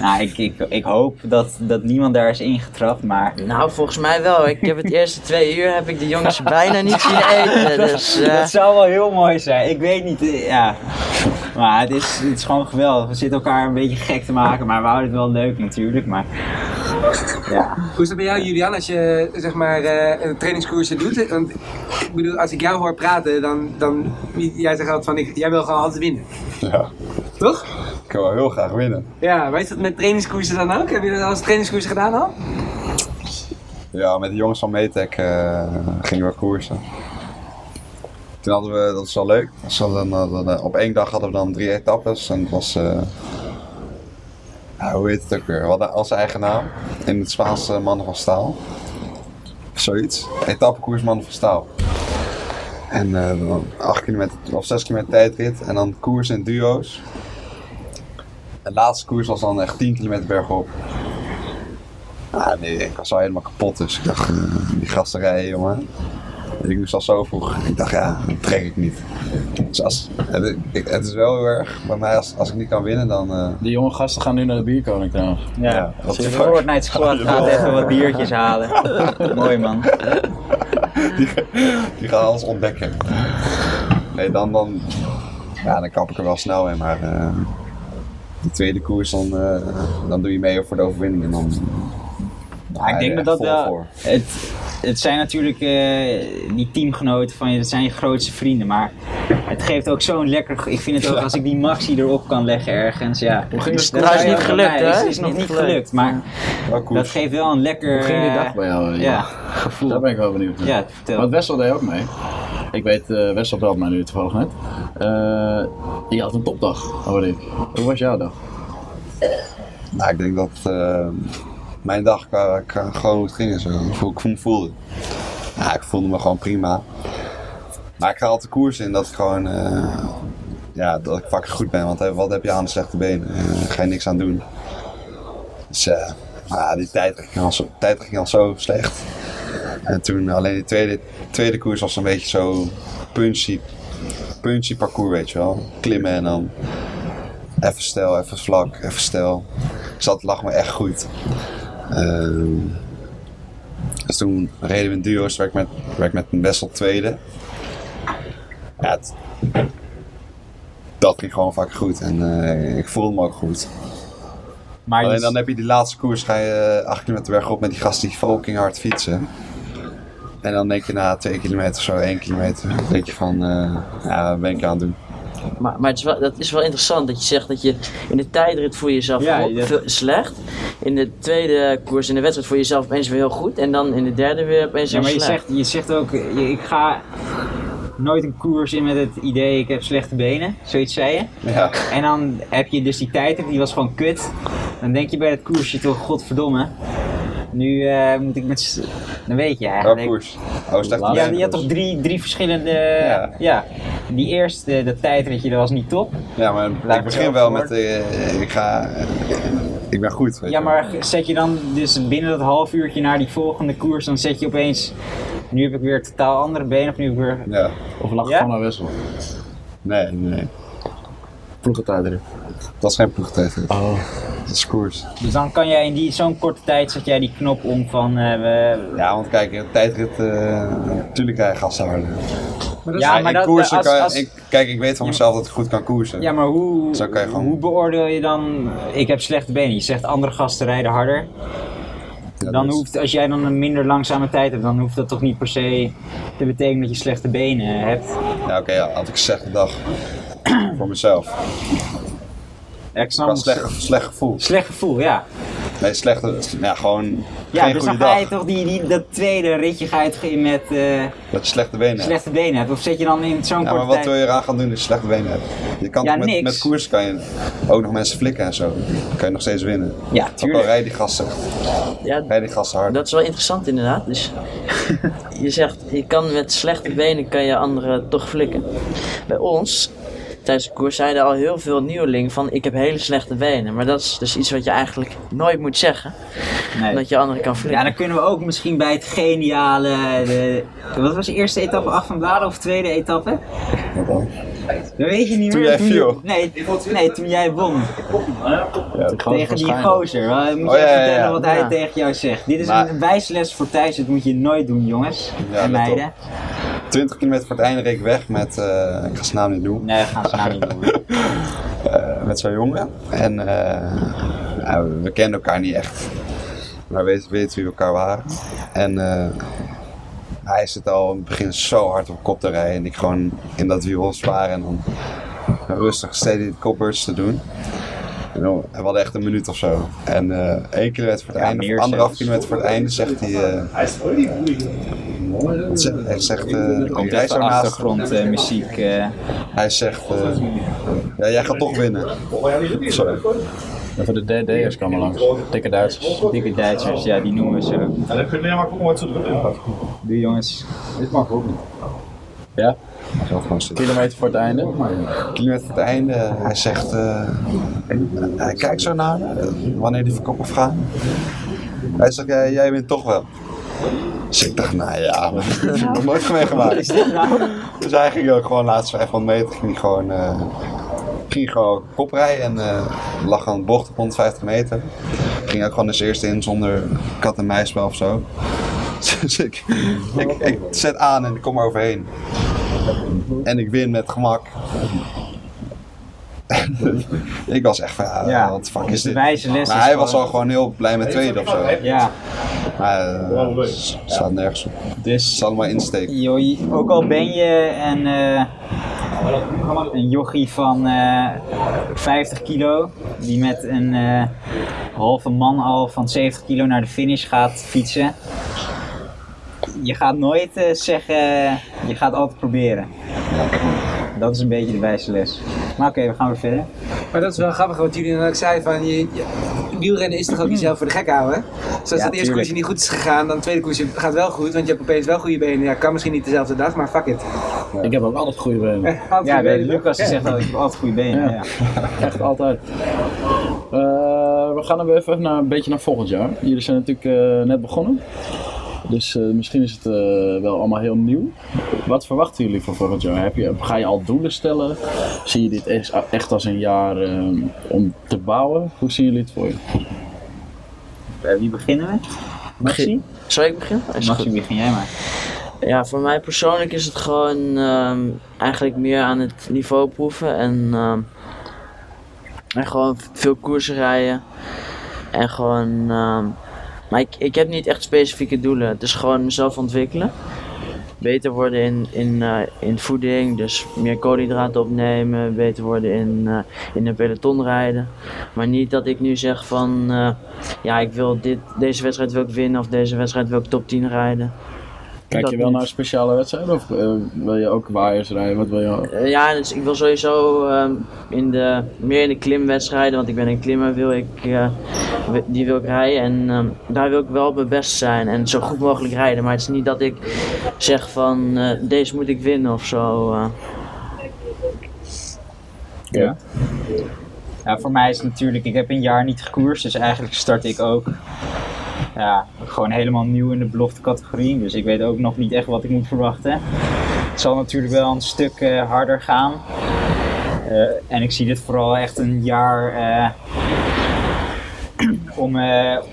Nou, ik, ik, ik hoop dat, dat niemand daar is ingetrapt, maar Nou, volgens mij wel. Ik heb het eerste twee uur heb ik de jongens bijna niet zien eten. Dus eh, Dat zou wel heel mooi zijn. Ik weet niet, eh, ja. Maar het is, het is gewoon geweldig. We zitten elkaar een beetje gek te maken, maar we houden het wel leuk natuurlijk. Maar Ja. Hoe is dat bij jou, Julian, als je zeg maar eh, een trainingskoersje doet? Want ik bedoel, als ik jou hoor praten, dan, dan jij zegt altijd van, ik, jij wil gewoon altijd winnen. Ja, Toch? ik wil heel graag winnen. Ja, maar is dat met trainingskoersen dan ook? Heb je dat als trainingskoers gedaan al? Ja, met de jongens van Metec eh, gingen we koersen. Toen hadden we, dat was wel leuk. Dus dan, dan, eh, op één dag hadden we dan drie etappes. En het was, ja, hoe heet het ook weer? We hadden als eigen naam in het Spaanse Mannen van Staal. Zoiets. Etappekoers Mannen van Staal. En eh, dan 8 kilometer of 6 kilometer tijdrit. En dan koers in duo's. En de laatste koers was dan echt 10 kilometer bergop. Ah, nee, ik was al helemaal kapot. Dus ik dacht, eh, die gasten rijden, jongen. Ik moest al zo vroeg. Ik dacht, ja, dat trek ik niet. Dus als, het, ik- het is wel heel erg, bij mij, als, als ik niet kan winnen, dan... eh, Die jonge gasten gaan nu naar de bierkoning trouwens. Ja, wat de de fuck? Fortnite squad gaat even wat biertjes halen. Mooi man. die, die gaan alles ontdekken. Nee, dan, dan, ja, dan kap ik er wel snel in, maar eh, de tweede koers, dan, eh, dan doe je mee voor de overwinning. En dan, Ja, ik denk dat dat wel. Het, het zijn natuurlijk eh, die teamgenoten van je, dat zijn je grootste vrienden. Maar het geeft ook zo'n lekker. Ik vind het ook als ik die maxi erop kan leggen ergens. Ja. Hoe ging de Dan Dat is niet gelukt, hè? Is, is Is nog niet gelukt, maar dat geeft wel een lekker. Hoe ging die eh, dag bij jou? Ja, Daar gevoel. ben ik wel benieuwd naar. Ja, vertel. Want Wessel deed ook mee. Ik weet, eh Wessel belt mij nu toevallig net. Eh je had een topdag, hoorde ik. Hoe was jouw dag? Nou, ik denk dat eh, mijn dag qua, qua gewoon hoe het ging zo. Hoe ik me voelde. Ja, ik voelde me gewoon prima. Maar ik ga altijd koers in dat ik gewoon, eh, ja, dat ik fucking goed ben. Want eh, wat heb je aan de slechte benen? Eh, Daar ga je niks aan doen. Dus eh, maar ja, die tijd ging, al zo, al zo slecht. En toen alleen die tweede, tweede koers was een beetje zo punchy, punchy parcours, weet je wel. Klimmen en dan even stel, even vlak, even stel. Dus dat lag me echt goed. Ehm, dus toen reden we in duo's, werd ik met, werd ik met een Wessel tweede. Ja, het- dat ging gewoon vaak goed en eh, ik voelde me ook goed. Maar Alleen dan heb je die laatste koers, ga je eh, acht kilometer weg op met die gasten die fucking hard fietsen. En dan denk je na twee kilometer of zo, één kilometer, denk je van, eh, ja, wat ben ik aan het doen? Maar, maar het is wel, dat is wel interessant dat je zegt dat je in de tijdrit voel je jezelf Ja, op- slecht. In de tweede koers in de wedstrijd voel je jezelf opeens weer heel goed. En dan in de derde weer opeens Ja, heel maar je slecht. zegt, je zegt ook, je- ik ga nooit een koers in met het idee ik heb slechte benen, zoiets zei je. Ja, En dan heb je dus die tijd, die was gewoon kut. Dan denk je bij dat koersje toch, godverdomme. Nu eh, moet ik met... Dan weet je welke eigenlijk. koers? Oh, Ja, je had toch drie, drie verschillende... Ja. Ja. Die eerste, dat tijdritje, dat was niet top. Ja, maar Laat ik begin wel met, eh, ik ga, ik ben goed. Weet Ja, je maar zet je dan dus binnen dat half uurtje naar die volgende koers, dan zet je opeens... Nu heb ik weer totaal andere benen, of nu heb ik weer... Ja, Of lag Ja? gewoon naar Wessel? nee, nee. Ploegentijdrit. Dat is geen ploegtijd. Oh. Dat is koers. Dus dan kan jij in die, zo'n korte tijd, zet jij die knop om van... eh, we, Ja, want kijk, een tijdrit, eh natuurlijk krijg je gasten harder. Maar dat is- Ja, maar in dat- koersen als- kan je- als- ik, kijk, ik weet van mezelf dat ik goed kan koersen. Ja, maar hoe, Zo kan je gewoon- hoe beoordeel je dan, ik heb slechte benen, je zegt andere gasten rijden harder. Ja, Dan dus- hoeft, als jij dan een minder langzame tijd hebt, dan hoeft dat toch niet per se te betekenen dat je slechte benen hebt. Ja, oké, ja, had ik een slechte dag. voor mezelf. Het. slecht, slecht gevoel. Slecht gevoel, ja. Nee, slechte, ja, gewoon Ja, geen dus goede dan ga je toch die, die, dat tweede ritje ga je toch in met eh, Dat je slechte benen hebt. slechte benen hebt. Of zet je dan in zo'n Ja, maar wat tijd... wil je eraan gaan doen als je slechte benen hebt? Je kan Ja, toch met, niks. met koers kan je ook nog mensen flikken en zo. Dan kan je nog steeds winnen. Ja, Ook al tuurlijk. rijden die gasten, Ja, rijden die gasten hard. dat is wel interessant inderdaad. Dus je zegt, je kan met slechte benen kan je anderen toch flikken. Bij ons, tijdens de koers, zeiden al heel veel nieuwelingen van ik heb hele slechte benen. Maar dat is dus iets wat je eigenlijk nooit moet zeggen. Nee. Dat je anderen kan flikken. Ja, dan kunnen we ook misschien bij het geniale... De, wat was de eerste etappe? Acht van Bladen of tweede etappe? Dat weet je niet Toen meer. jij viel. je- nee, nee, toen jij won. Tegen die gozer. Moet je Oh, ja, even ja, vertellen ja. wat hij Ja. tegen jou zegt. Dit is Maar- een wijsles voor thuis. Dat moet je nooit doen, jongens Ja, en op. meiden. 20 kilometer voor het einde reed ik weg met, eh, ik ga zijn naam niet doen, Nee, gaan ze nou niet doen. eh, met zo'n jongen. En eh, we kenden elkaar niet echt. Maar weten, weten wie we elkaar waren. En hij zit al in het begin zo hard op kop te rijden. En ik gewoon in dat wiel zwaar en dan rustig steady de kopbeurts te doen. En we hadden echt een minuut of zo. En eh één kilometer voor het Ja, einde, of anderhalf kilometer voor het einde, zegt hij... eh, zegt- hij zegt, eh, Er die komt rijdt even zo naast achtergrondmuziek. eh Hij zegt, eh, ja, jij gaat toch winnen. Sorry. En voor de DD'ers komen langs. Dikke Duitsers. dikke Duitsers, ja, die noemen we zo. Ja, dan kun je maar gucken wat ze erin gaat. Doe jongens. Ja, Hij gaat gewoon zitten. kilometer voor het einde. kilometer voor het einde. Hij zegt, eh, hij kijkt zo naar me, eh, wanneer die verkoop gaan. Hij zegt, ja, jij wint toch wel. Dus ik dacht, nou ja, dat heb ik nog nooit meegemaakt. Dus hij ging ook gewoon de laatste 500 meter, ging gewoon, eh, ging gewoon kop rijden en eh, lag aan de bocht op 150 meter. Ging ook gewoon als eerste in zonder kat en muisspel of zo. Dus ik, ik, ik zet aan en ik kom er overheen. En ik win met gemak. ik was echt van, ja, Ja, wat fuck dus is de dit? wijze les Maar is hij was al gewoon heel blij met tweede of zo. Ja, Maar uh, het staat nergens op. Het Dis. is allemaal insteken. joh, ook al ben je een, eh, een jochie van eh 50 kilo, die met een eh, halve man al van 70 kilo naar de finish gaat fietsen. Je gaat nooit eh, zeggen, je gaat altijd proberen. Dat is een beetje de wijze les. Maar oké, we gaan weer verder. Maar dat is wel grappig wat jullie dan ook zei van je, je- wielrennen is toch ook jezelf voor de gek houden? Dus als Ja, het eerste koersje niet goed is gegaan, dan het tweede koersje gaat wel goed, want je hebt opeens wel goede benen. Ja, kan misschien niet dezelfde dag, maar fuck it. Ik heb ook altijd goede benen. Altijd Ja, goede de benen, Lucas die zegt al, ik heb altijd goede benen. Ja. Ja. Echt altijd. Eh, we gaan dan weer even naar, een beetje naar volgend jaar. Jullie zijn natuurlijk eh, net begonnen. Dus eh, misschien is het eh, wel allemaal heel nieuw. Wat verwachten jullie voor volgend jaar? Heb je, ga je al doelen stellen? Zie je dit echt- echt als een jaar eh, om te bouwen? Hoe zien jullie het voor je? Bij wie beginnen we? Maxi? Zal ik beginnen? Is Maxi, goed. begin jij maar. Ja, voor mij persoonlijk is het gewoon ehm, eigenlijk meer aan het niveau proeven en, ehm, en gewoon veel koersen rijden. En gewoon, ehm, maar ik, heb niet echt specifieke doelen. Het is gewoon mezelf ontwikkelen. Beter worden in, in, eh, in voeding, dus meer koolhydraten opnemen. Beter worden in, eh, in een peloton rijden. Maar niet dat ik nu zeg van, eh, ja ik wil dit, deze wedstrijd wil ik winnen of deze wedstrijd wil ik top 10 rijden. Kijk Dat je wel niet. naar speciale wedstrijden of eh, wil je ook waaiers rijden? Wat wil je? Eh, ja, dus ik wil sowieso ehm, in de, meer in de klimwedstrijden, want ik ben een klimmer, wil ik, eh, die wil ik rijden. En ehm, daar wil ik wel op mijn best zijn en zo goed mogelijk rijden. Maar het is niet dat ik zeg van eh, deze moet ik winnen of zo. eh. Ja. Ja, voor mij is het natuurlijk, ik heb een jaar niet gekoerst, dus eigenlijk start ik ook ja, gewoon helemaal nieuw in de belofte categorie. Dus ik weet ook nog niet echt wat ik moet verwachten. Het zal natuurlijk wel een stuk eh, harder gaan. Eh, en ik zie dit vooral echt een jaar eh, om,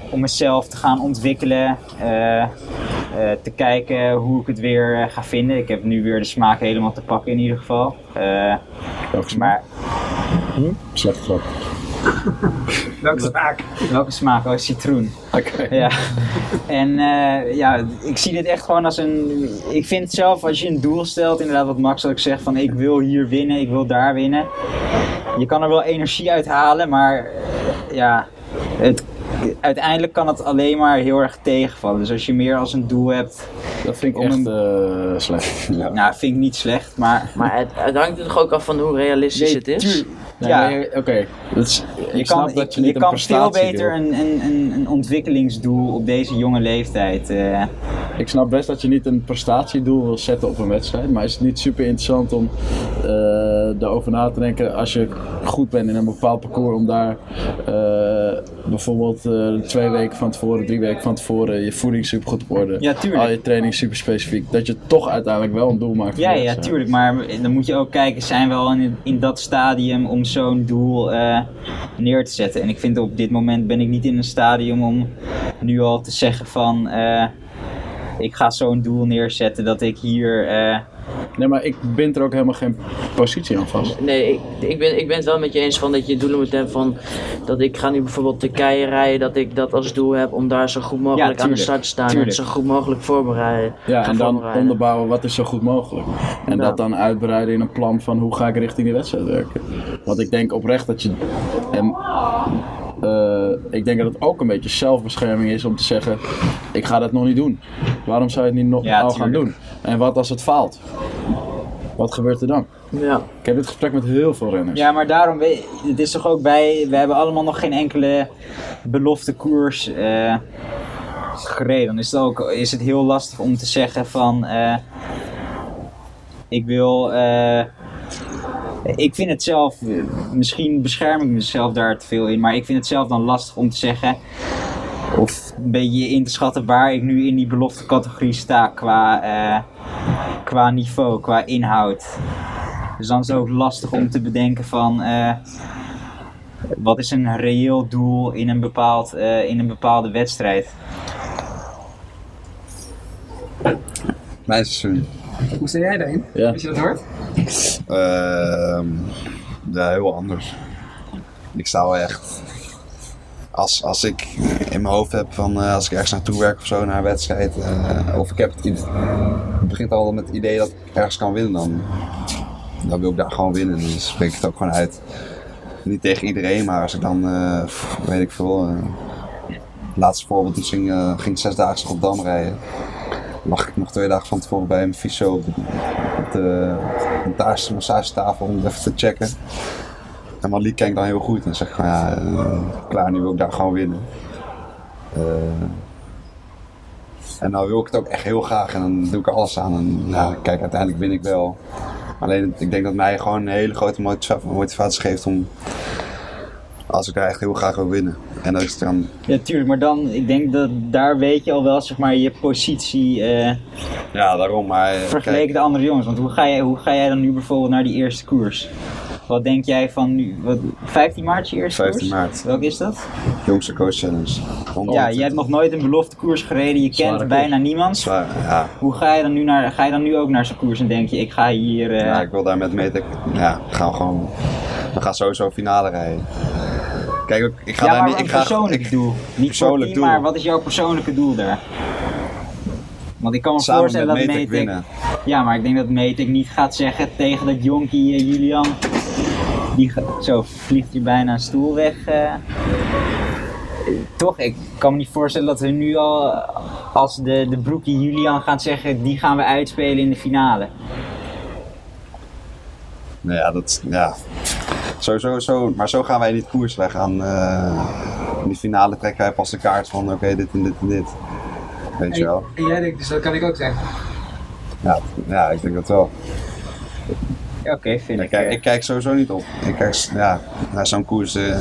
om mezelf te gaan ontwikkelen. te kijken hoe ik het weer ga vinden. Ik heb nu weer de smaak helemaal te pakken in ieder geval. Maar Slecht grap. Welke smaak? welke smaak? Oh, citroen. Oké. Ja. En eh, ja, ik zie dit echt gewoon als een. Ik vind zelf als je een doel stelt, inderdaad, wat Max ook zegt: van ik wil hier winnen, ik wil daar winnen. Je kan er wel energie uit halen, maar ja, het, uiteindelijk kan het alleen maar heel erg tegenvallen. Dus als je meer als een doel hebt, Dat vind ik echt een- eh, slecht. nou, vind ik niet slecht, maar. Maar het, het hangt er toch ook af van hoe realistisch het is. Nee, ja, Oké, is- ik je snap kan, dat je niet een kan veel beter een, een, een, een ontwikkelingsdoel op deze jonge leeftijd. eh, Ik snap best dat je niet een prestatiedoel wil zetten op een wedstrijd, maar is het niet super interessant om eh erover na te denken als je goed bent in een bepaald parcours om daar eh, bijvoorbeeld eh, twee weken van tevoren, drie weken van tevoren je voeding super goed op orde, Ja, tuurlijk. al je training super specifiek, dat je toch uiteindelijk wel een doel maakt. Ja, ja, tuurlijk. Maar dan moet je ook kijken, zijn we al in, in dat stadium om zo'n doel eh, neer te zetten? En ik vind op dit moment ben ik niet in een stadium om nu al te zeggen van... eh, ik ga zo'n doel neerzetten dat ik hier Nee, maar ik bind er ook helemaal geen positie aan vast. Nee, ik, ik, ben, ik ben het wel met je eens van dat je doelen moet hebben van dat ik ga nu bijvoorbeeld Turkije rijden, dat ik dat als doel heb om daar zo goed mogelijk aan de start te staan Tuurlijk. en zo goed mogelijk voorbereiden. Ja, gaan en dan onderbouwen wat is zo goed mogelijk. En Ja. dat dan uitbreiden in een plan van hoe ga ik richting die wedstrijd werken. Want ik denk oprecht dat je. En, eh, ik denk dat het ook een beetje zelfbescherming is om te zeggen: ik ga dat nog niet doen. Waarom zou je het niet nog Ja, al gaan doen? En wat als het faalt? Wat gebeurt er dan? Ja. Ik heb dit gesprek met heel veel renners. Ja, maar daarom, we- het is toch ook bij, we hebben allemaal nog geen enkele belofte koers eh, gereden. Dan is het ook is het heel lastig om te zeggen van, eh, ik wil, eh, ik vind het zelf, eh, misschien bescherm ik mezelf daar te veel in, maar ik vind het zelf dan lastig om te zeggen, of een beetje in te schatten waar ik nu in die belofte categorie sta qua, eh, qua niveau, qua inhoud. Dus dan is het ook lastig om te bedenken van eh, wat is een reëel doel in een, bepaald, eh, in een bepaalde wedstrijd. Mijn seizoen. Hoe sta jij daarin? Ja. Als je dat hoort? Ehm, ja, heel anders. Ik sta wel echt. Als, als ik in mijn hoofd heb van eh, als ik ergens naartoe werk of zo naar een wedstrijd. eh, of ik heb het, het begint al met het idee dat ik ergens kan winnen. Dan, dan wil ik daar gewoon winnen. Dus spreek ik het ook gewoon uit. Niet tegen iedereen, maar als ik dan, eh, weet ik veel. eh, laatste voorbeeld, toen ging, ging ik zesdaagse op Dam rijden. Lag ik nog twee dagen van tevoren bij een fysio op de, op massagetafel om even te checken. En Malik kijkt dan heel goed en dan zeg ik van ja, eh, klaar, nu wil ik daar gewoon winnen. Eh, en nou wil ik het ook echt heel graag en dan doe ik er alles aan. En kijk, uiteindelijk win ik wel. Alleen ik denk dat mij gewoon een hele grote motiva- motivatie geeft om, als ik daar echt heel graag wil winnen. En dat is dan Ja, tuurlijk, maar dan, ik denk dat daar weet je al wel, zeg maar, je positie eh, Ja, daarom. Maar eh, vergeleken kijk, de andere jongens. Want hoe ga, jij, hoe ga jij dan nu bijvoorbeeld naar die eerste koers? Wat denk jij van nu? Wat, 15 maart is je eerste 15 koers? maart, Welke is dat? jongste coach challenge. Ja, je hebt nog nooit een belofte koers gereden, je Zware kent koers. bijna niemand. Zwaar, ja. Hoe ga je dan nu naar, ga je dan nu ook naar zo'n koers en denk je, ik ga hier... eh, ja, ik wil daar met Metek, ja, gaan we gewoon, we gaan sowieso finale rijden. Kijk, ik- ik ga ja, daar niet, ik ga, persoonlijk ik, doel. Niet persoonlijk team, doel. maar wat is jouw persoonlijke doel daar? Want ik kan me samen voorstellen dat Metek winnen. Ja, maar ik denk dat Metek niet gaat zeggen tegen dat jonkie eh, Julian. Die zo vliegt hij bijna een stoel weg. eh. Toch, ik kan me niet voorstellen dat we nu al als de, de broekie Julian gaan zeggen, die gaan we uitspelen in de finale. Nou ja, dat, ja. Sowieso, zo, maar zo gaan wij niet koers. Wij gaan, eh, in die finale trekken wij pas de kaart van, oké, dit en dit en dit. Weet je wel. En jij denkt, dus dat kan ik ook zeggen. Ja, ja, ik denk dat wel. Ja, Oké, vind Ik ik. kijk, eh, ik kijk sowieso niet op. Ik kijk, ja, naar zo'n koers. eh,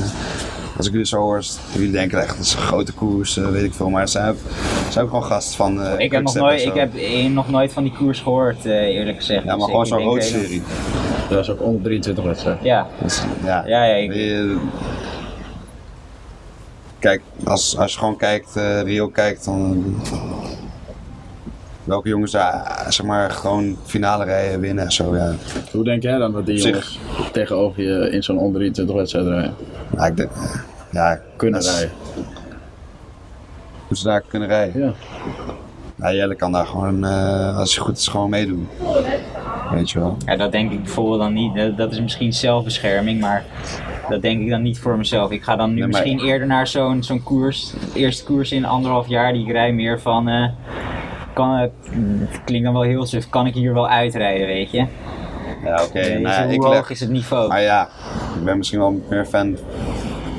als ik jullie zo hoor, jullie denken echt, het is een grote koers, weet ik veel. Maar het zijn, ook- het zijn ook gewoon gasten van. eh, ik, heb nog nooit, ik heb nog nooit van die koers gehoord, eh, eerlijk gezegd. Ja, Dus maar gewoon zo'n denk rood even- serie. Dat is ook onder 23 wedstrijden. Ja, Dus, ja. ja, ja. ik- Eh, Kijk, als, als je gewoon kijkt, eh, Rio kijkt, dan. eh, welke jongens daar, zeg maar, gewoon finale rijden, winnen en zo, ja. Hoe denk jij dan dat die zich- jongens tegenover je in zo'n onder 23 wedstrijd rijden? Ja, ik denk, ja, Kunnen rijden? Hoe ze daar kunnen rijden. Ja. Jelle kan daar gewoon, eh, als hij goed is, gewoon meedoen. Weet je wel. Ja, dat denk ik bijvoorbeeld dan niet. Dat, is misschien zelfbescherming, maar dat denk ik dan niet voor mezelf. Ik ga dan nu Nee, maar- misschien eerder naar zo'n zo'n koers. Eerste koers in anderhalf jaar, die ik rij meer van. eh, kan, het klinkt dan wel heel suf, kan ik hier wel uitrijden, weet je? Ja, oké. Je, nou hoe ik hoog leg, is het niveau? maar ja, ik ben misschien wel meer fan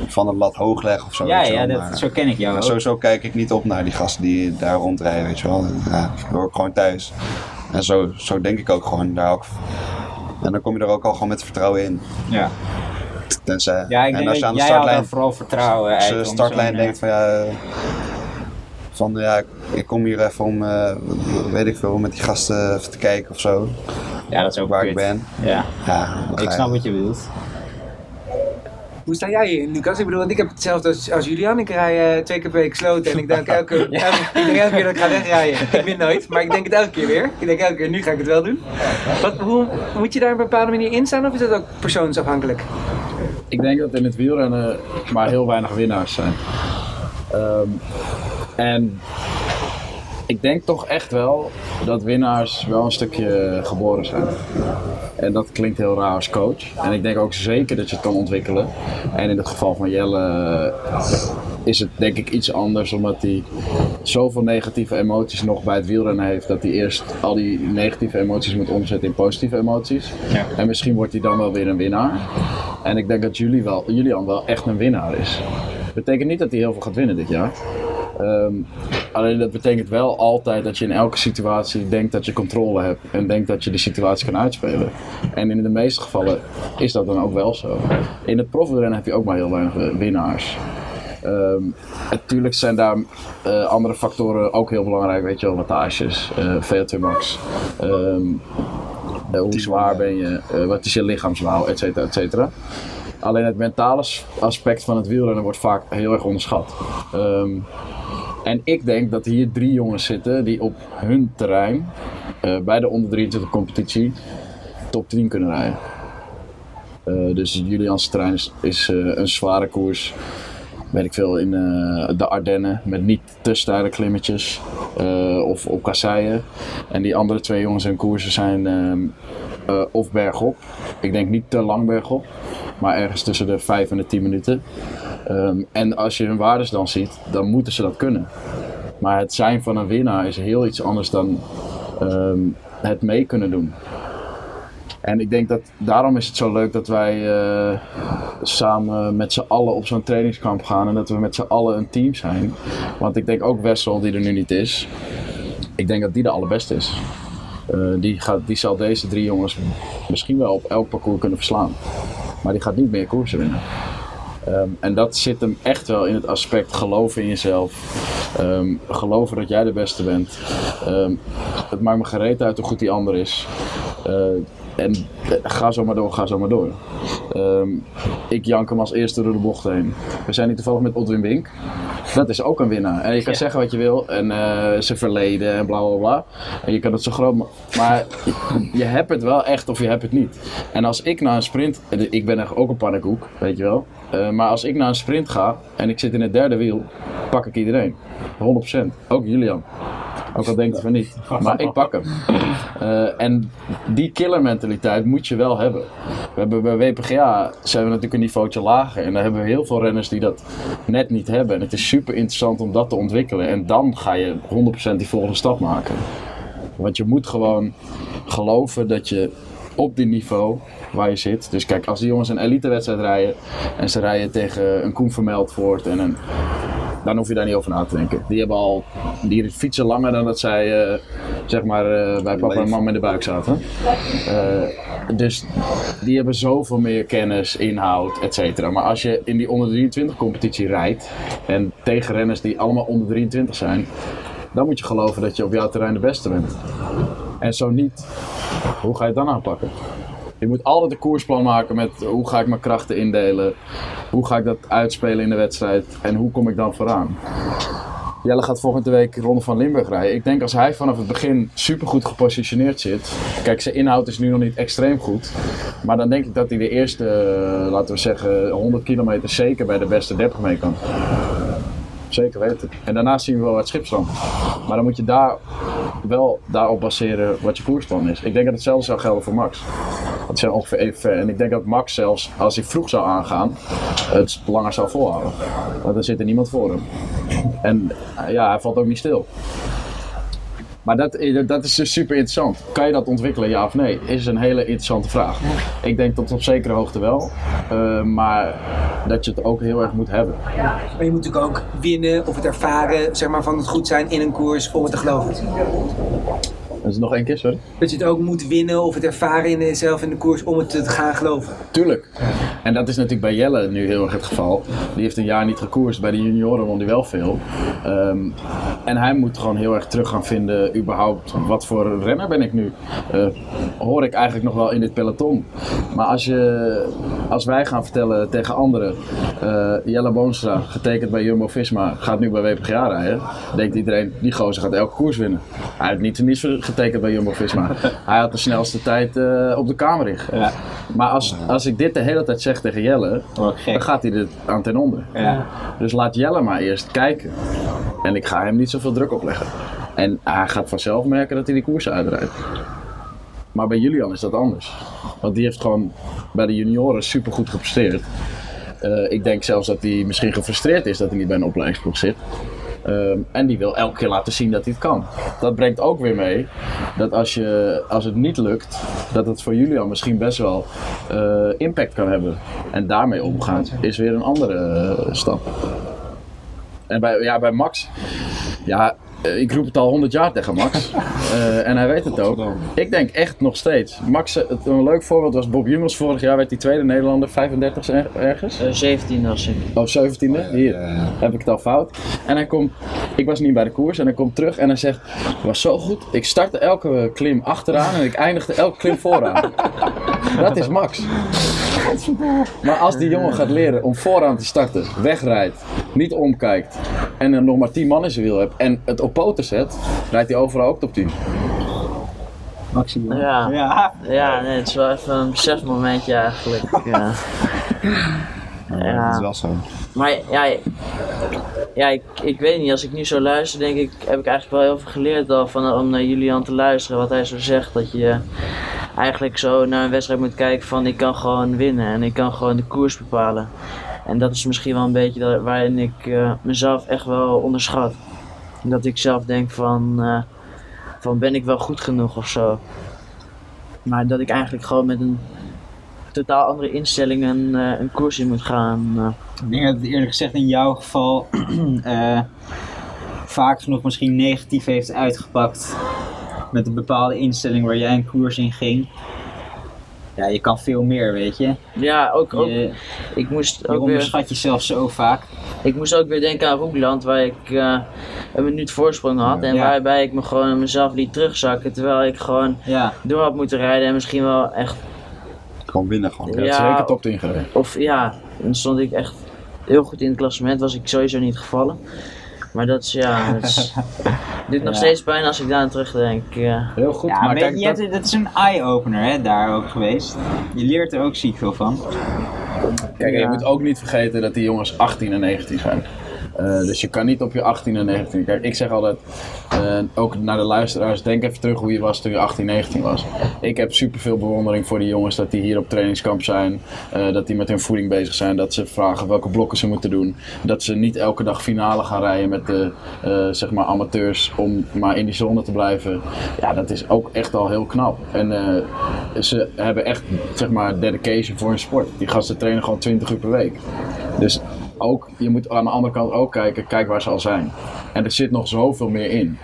van het lat hoog leggen of zo. ja, ja wel, dat, maar- zo ken ik jou sowieso kijk ik niet op naar die gasten die daar rondrijden, weet je wel. Ja, dat hoor ik gewoon thuis. En zo, zo denk ik ook gewoon daar ook. En dan kom je er ook al gewoon met vertrouwen in. Ja, Tenzij, ja ik en denk als je aan de startlijn, vooral vertrouwen als de startlijn denkt van ja, van ja, ik kom hier even om, eh, weet ik veel, met die gasten even te kijken of zo. Ja, dat is ook waar kut. ik ben. Ja, Ja, ik snap wat je bedoelt. Hoe sta jij hierin, Lucas? Ik bedoel, want ik heb hetzelfde als, als Julian. Ik rij eh, twee keer per week sloten en ik denk elke, elke, ik denk elke keer dat ik ga wegrijden. Ik win nooit, maar ik denk het elke keer weer. Ik denk elke keer, nu ga ik het wel doen. Wat, hoe, moet je daar op een bepaalde manier in staan of is dat ook persoonsafhankelijk? Ik denk dat in het wielrennen maar heel weinig winnaars zijn. Ehm, en ik denk toch echt wel dat winnaars wel een stukje geboren zijn. En dat klinkt heel raar als coach. En ik denk ook zeker dat je het kan ontwikkelen. En in het geval van Jelle eh, is het denk ik iets anders, omdat hij zoveel negatieve emoties nog bij het wielrennen heeft, dat hij eerst al die negatieve emoties moet omzetten in positieve emoties. Ja. En misschien wordt hij dan wel weer een winnaar. En ik denk dat Julie wel, Julian wel echt een winnaar is. Betekent niet dat hij heel veel gaat winnen dit jaar. Ehm, alleen dat betekent wel altijd dat je in elke situatie denkt dat je controle hebt en denkt dat je de situatie kan uitspelen. En in de meeste gevallen is dat dan ook wel zo. In het profwielrennen heb je ook maar heel weinig eh, winnaars. Ehm, natuurlijk zijn daar eh, andere factoren ook heel belangrijk, weet je wel, wattages, eh VO2 max, ehm, eh, hoe zwaar ben je, wat is je lichaamsbouw, et cetera, et cetera. Alleen het mentale aspect van het wielrennen wordt vaak heel erg onderschat. Ehm, en ik denk dat hier drie jongens zitten die op hun terrein, eh, bij de onder 23 competitie, top 10 kunnen rijden. Eh, dus Julians terrein is, is eh, een zware koers. Weet ik veel, in de Ardennen met niet te steile klimmetjes of op kasseien. En die andere twee jongens en koersen zijn of bergop. Ik denk niet te lang bergop, maar ergens tussen de 5 en de 10 minuten. Ehm, en als je hun waardes dan ziet, dan moeten ze dat kunnen. Maar het zijn van een winnaar is heel iets anders dan ehm, het mee kunnen doen. En ik denk dat daarom is het zo leuk dat wij eh, samen met z'n allen op zo'n trainingskamp gaan en dat we met z'n allen een team zijn. Want ik denk ook Wessel, die er nu niet is, ik denk dat die de allerbeste is. Eh, die, gaat, die zal deze drie jongens misschien wel op elk parcours kunnen verslaan. Maar die gaat niet meer koersen winnen. Ehm, en dat zit hem echt wel in het aspect geloven in jezelf. Ehm, geloven dat jij de beste bent. Ehm, het maakt me gereed uit hoe goed die ander is. Eh, en eh, ga zo maar door, ga zo maar door. Ik jank hem als eerste door de bocht heen. We zijn hier toevallig met Odwin Wink. Dat is ook een winnaar. En je kan zeggen wat je wil. En eh zijn verleden en bla bla bla. En je kan het zo groot ma- Maar je, hebt het wel echt of je hebt het niet. En als ik naar een sprint. Ik ben echt ook een pannenkoek, weet je wel. Eh, maar als ik naar een sprint ga en ik zit in het derde wiel, pak ik iedereen. 100%. Ook Julian. Ook al denkt hij van niet. Maar ik pak hem. Eh, en die killer mentaliteit moet je wel hebben. We hebben bij WPGA zijn we natuurlijk een niveautje lager. En daar hebben we heel veel renners die dat net niet hebben. En het is super interessant om dat te ontwikkelen. En dan ga je 100% die volgende stap maken. Want je moet gewoon geloven dat je op die niveau waar je zit. Dus kijk, als die jongens een elitewedstrijd rijden en ze rijden tegen een Koen Vermeldvoort en een dan hoef je daar niet over na te denken. Die hebben al, die fietsen langer dan dat zij, eh, zeg maar, eh, bij papa en mama in de buik zaten. Eh, dus die hebben zoveel meer kennis, inhoud, et cetera. Maar als je in die onder 23 competitie rijdt en tegen renners die allemaal onder 23 zijn, dan moet je geloven dat je op jouw terrein de beste bent. En zo niet, hoe ga je het dan aanpakken? Je moet altijd een koersplan maken met hoe ga ik mijn krachten indelen, hoe ga ik dat uitspelen in de wedstrijd en hoe kom ik dan vooraan. Jelle gaat volgende week Ronde van Limburg rijden. Ik denk als hij vanaf het begin supergoed gepositioneerd zit. Kijk, zijn inhoud is nu nog niet extreem goed. Maar dan denk ik dat hij de eerste, eh, laten we zeggen, 100 kilometer zeker bij de beste 30 mee kan. Zeker weten. En daarna zien we wel wat schipstand. Maar dan moet je daar wel daarop baseren wat je koersplan is. Ik denk dat hetzelfde zou gelden voor Max. Dat zijn ongeveer even ver. En ik denk dat Max zelfs, als hij vroeg zou aangaan, het langer zou volhouden. Want er zit er niemand voor hem. En ja, hij valt ook niet stil. Maar dat, eh, dat is dus super interessant. Kan je dat ontwikkelen, ja of nee? Is een hele interessante vraag. Ik denk tot op zekere hoogte wel. Eh, maar dat je het ook heel erg moet hebben. Maar je moet natuurlijk ook winnen of het ervaren zeg maar, van het goed zijn in een koers om het te geloven. Dat is nog één keer, sorry. Dat je het ook moet winnen of het ervaren in jezelf in de koers om het te gaan geloven. Tuurlijk. En dat is natuurlijk bij Jelle nu heel erg het geval. Die heeft een jaar niet gekoerst. Bij de junioren won hij wel veel. Ehm, en hij moet gewoon heel erg terug gaan vinden, überhaupt, wat voor renner ben ik nu? Eh, hoor ik eigenlijk nog wel in dit peloton? Maar als, je, als wij gaan vertellen tegen anderen, eh, Jelle Boonstra, getekend bij Jumbo-Visma, gaat nu bij WPGA rijden, denkt iedereen, die gozer gaat elke koers winnen. Hij heeft niet niets getekend bij Jumbo-Visma. hij had de snelste tijd eh, op de Kamerrig. Ja. Maar als, als ik dit de hele tijd zeg tegen Jelle, ik dan gaat hij er aan ten onder. Ja. Dus laat Jelle maar eerst kijken. En ik ga hem niet zoveel druk opleggen. En hij gaat vanzelf merken dat hij die koersen uitrijdt. Maar bij Julian is dat anders. Want die heeft gewoon bij de junioren supergoed gepresteerd. Eh, ik denk zelfs dat hij misschien gefrustreerd is dat hij niet bij een opleidingsploeg zit. Ehm, en die wil elke keer laten zien dat hij het kan. Dat brengt ook weer mee dat als, je, als het niet lukt, dat het voor Julian misschien best wel eh, impact kan hebben. En daarmee omgaan is weer een andere eh, stap. En bij, ja, bij Max, ja, ik roep het al 100 jaar tegen Max. Eh, en hij weet het ook. Ik denk echt nog steeds. Max, eh, het, een leuk voorbeeld was Bob Jungels. Vorig jaar werd hij tweede Nederlander, 35 er- ergens. Eh, 17 was ik. Oh, 17e? Hier, heb ik het al fout. En hij komt, ik was niet bij de koers en hij komt terug en hij zegt, het was zo goed. Ik startte elke klim achteraan en ik eindigde elke klim vooraan. Dat is Max. Maar als die jongen gaat leren om vooraan te starten, wegrijdt, niet omkijkt en er nog maar 10 man in zijn wiel hebt en het op poten zet, rijdt hij overal ook top 10. Maximaal. Ja. Ja. Ja, nee, het is wel even een besefmomentje eigenlijk. Ja. Dat is Ja, wel zo. maar ja, ja ik, ik weet niet, als ik nu zo luister, denk ik, heb ik eigenlijk wel heel veel geleerd al van, om naar Julian te luisteren. Wat hij zo zegt, dat je eigenlijk zo naar een wedstrijd moet kijken van ik kan gewoon winnen en ik kan gewoon de koers bepalen. En dat is misschien wel een beetje dat, waarin ik eh, mezelf echt wel onderschat. Dat ik zelf denk van, eh, van ben ik wel goed genoeg of zo. Maar dat ik eigenlijk gewoon met een totaal andere instelling een, eh, een koers in moet gaan. eh. Ik denk dat het eerlijk gezegd in jouw geval eh, vaak genoeg misschien negatief heeft uitgepakt. Met een bepaalde instelling waar jij een koers in ging. Ja, je kan veel meer, weet je. Ja, ook, ook Je, ik, moest je ook weer, onderschat jezelf zo vaak. ik moest ook weer denken aan Roekland, waar ik een minuut voorsprong had. En Ja. waarbij ik me gewoon mezelf liet terugzakken. Terwijl ik gewoon Ja, door had moeten rijden en misschien wel echt. Gewoon winnen gewoon. Ja. zeker top 10 gereden. Of ja, dan stond ik echt heel goed in het klassement. Was ik sowieso niet gevallen. Maar dat is ja. Dat is, doet nog Ja. steeds pijn als ik daar aan terugdenk. Ja. Heel goed, ja maar maar kijk, je dat- hebt, dat is een eye-opener hè, daar ook geweest. Je leert er ook ziek veel van. Kijk, je moet ook niet vergeten dat die jongens 18 en 19 zijn. Eh, dus je kan niet op je 18 en 19. Kijk, ik zeg altijd, eh, ook naar de luisteraars, denk even terug hoe je was toen je 18, 19 was. Ik heb superveel bewondering voor die jongens dat die hier op trainingskamp zijn. eh, dat die met hun voeding bezig zijn. Dat ze vragen welke blokken ze moeten doen. Dat ze niet elke dag finale gaan rijden met de zeg maar amateurs om maar in die zone te blijven. Ja, dat is ook echt al heel knap. En ze hebben echt zeg maar dedication voor hun sport. Die gasten trainen gewoon 20 uur per week. Dus ook, je moet aan de andere kant ook kijken, kijk waar ze al zijn. En er zit nog zoveel meer in.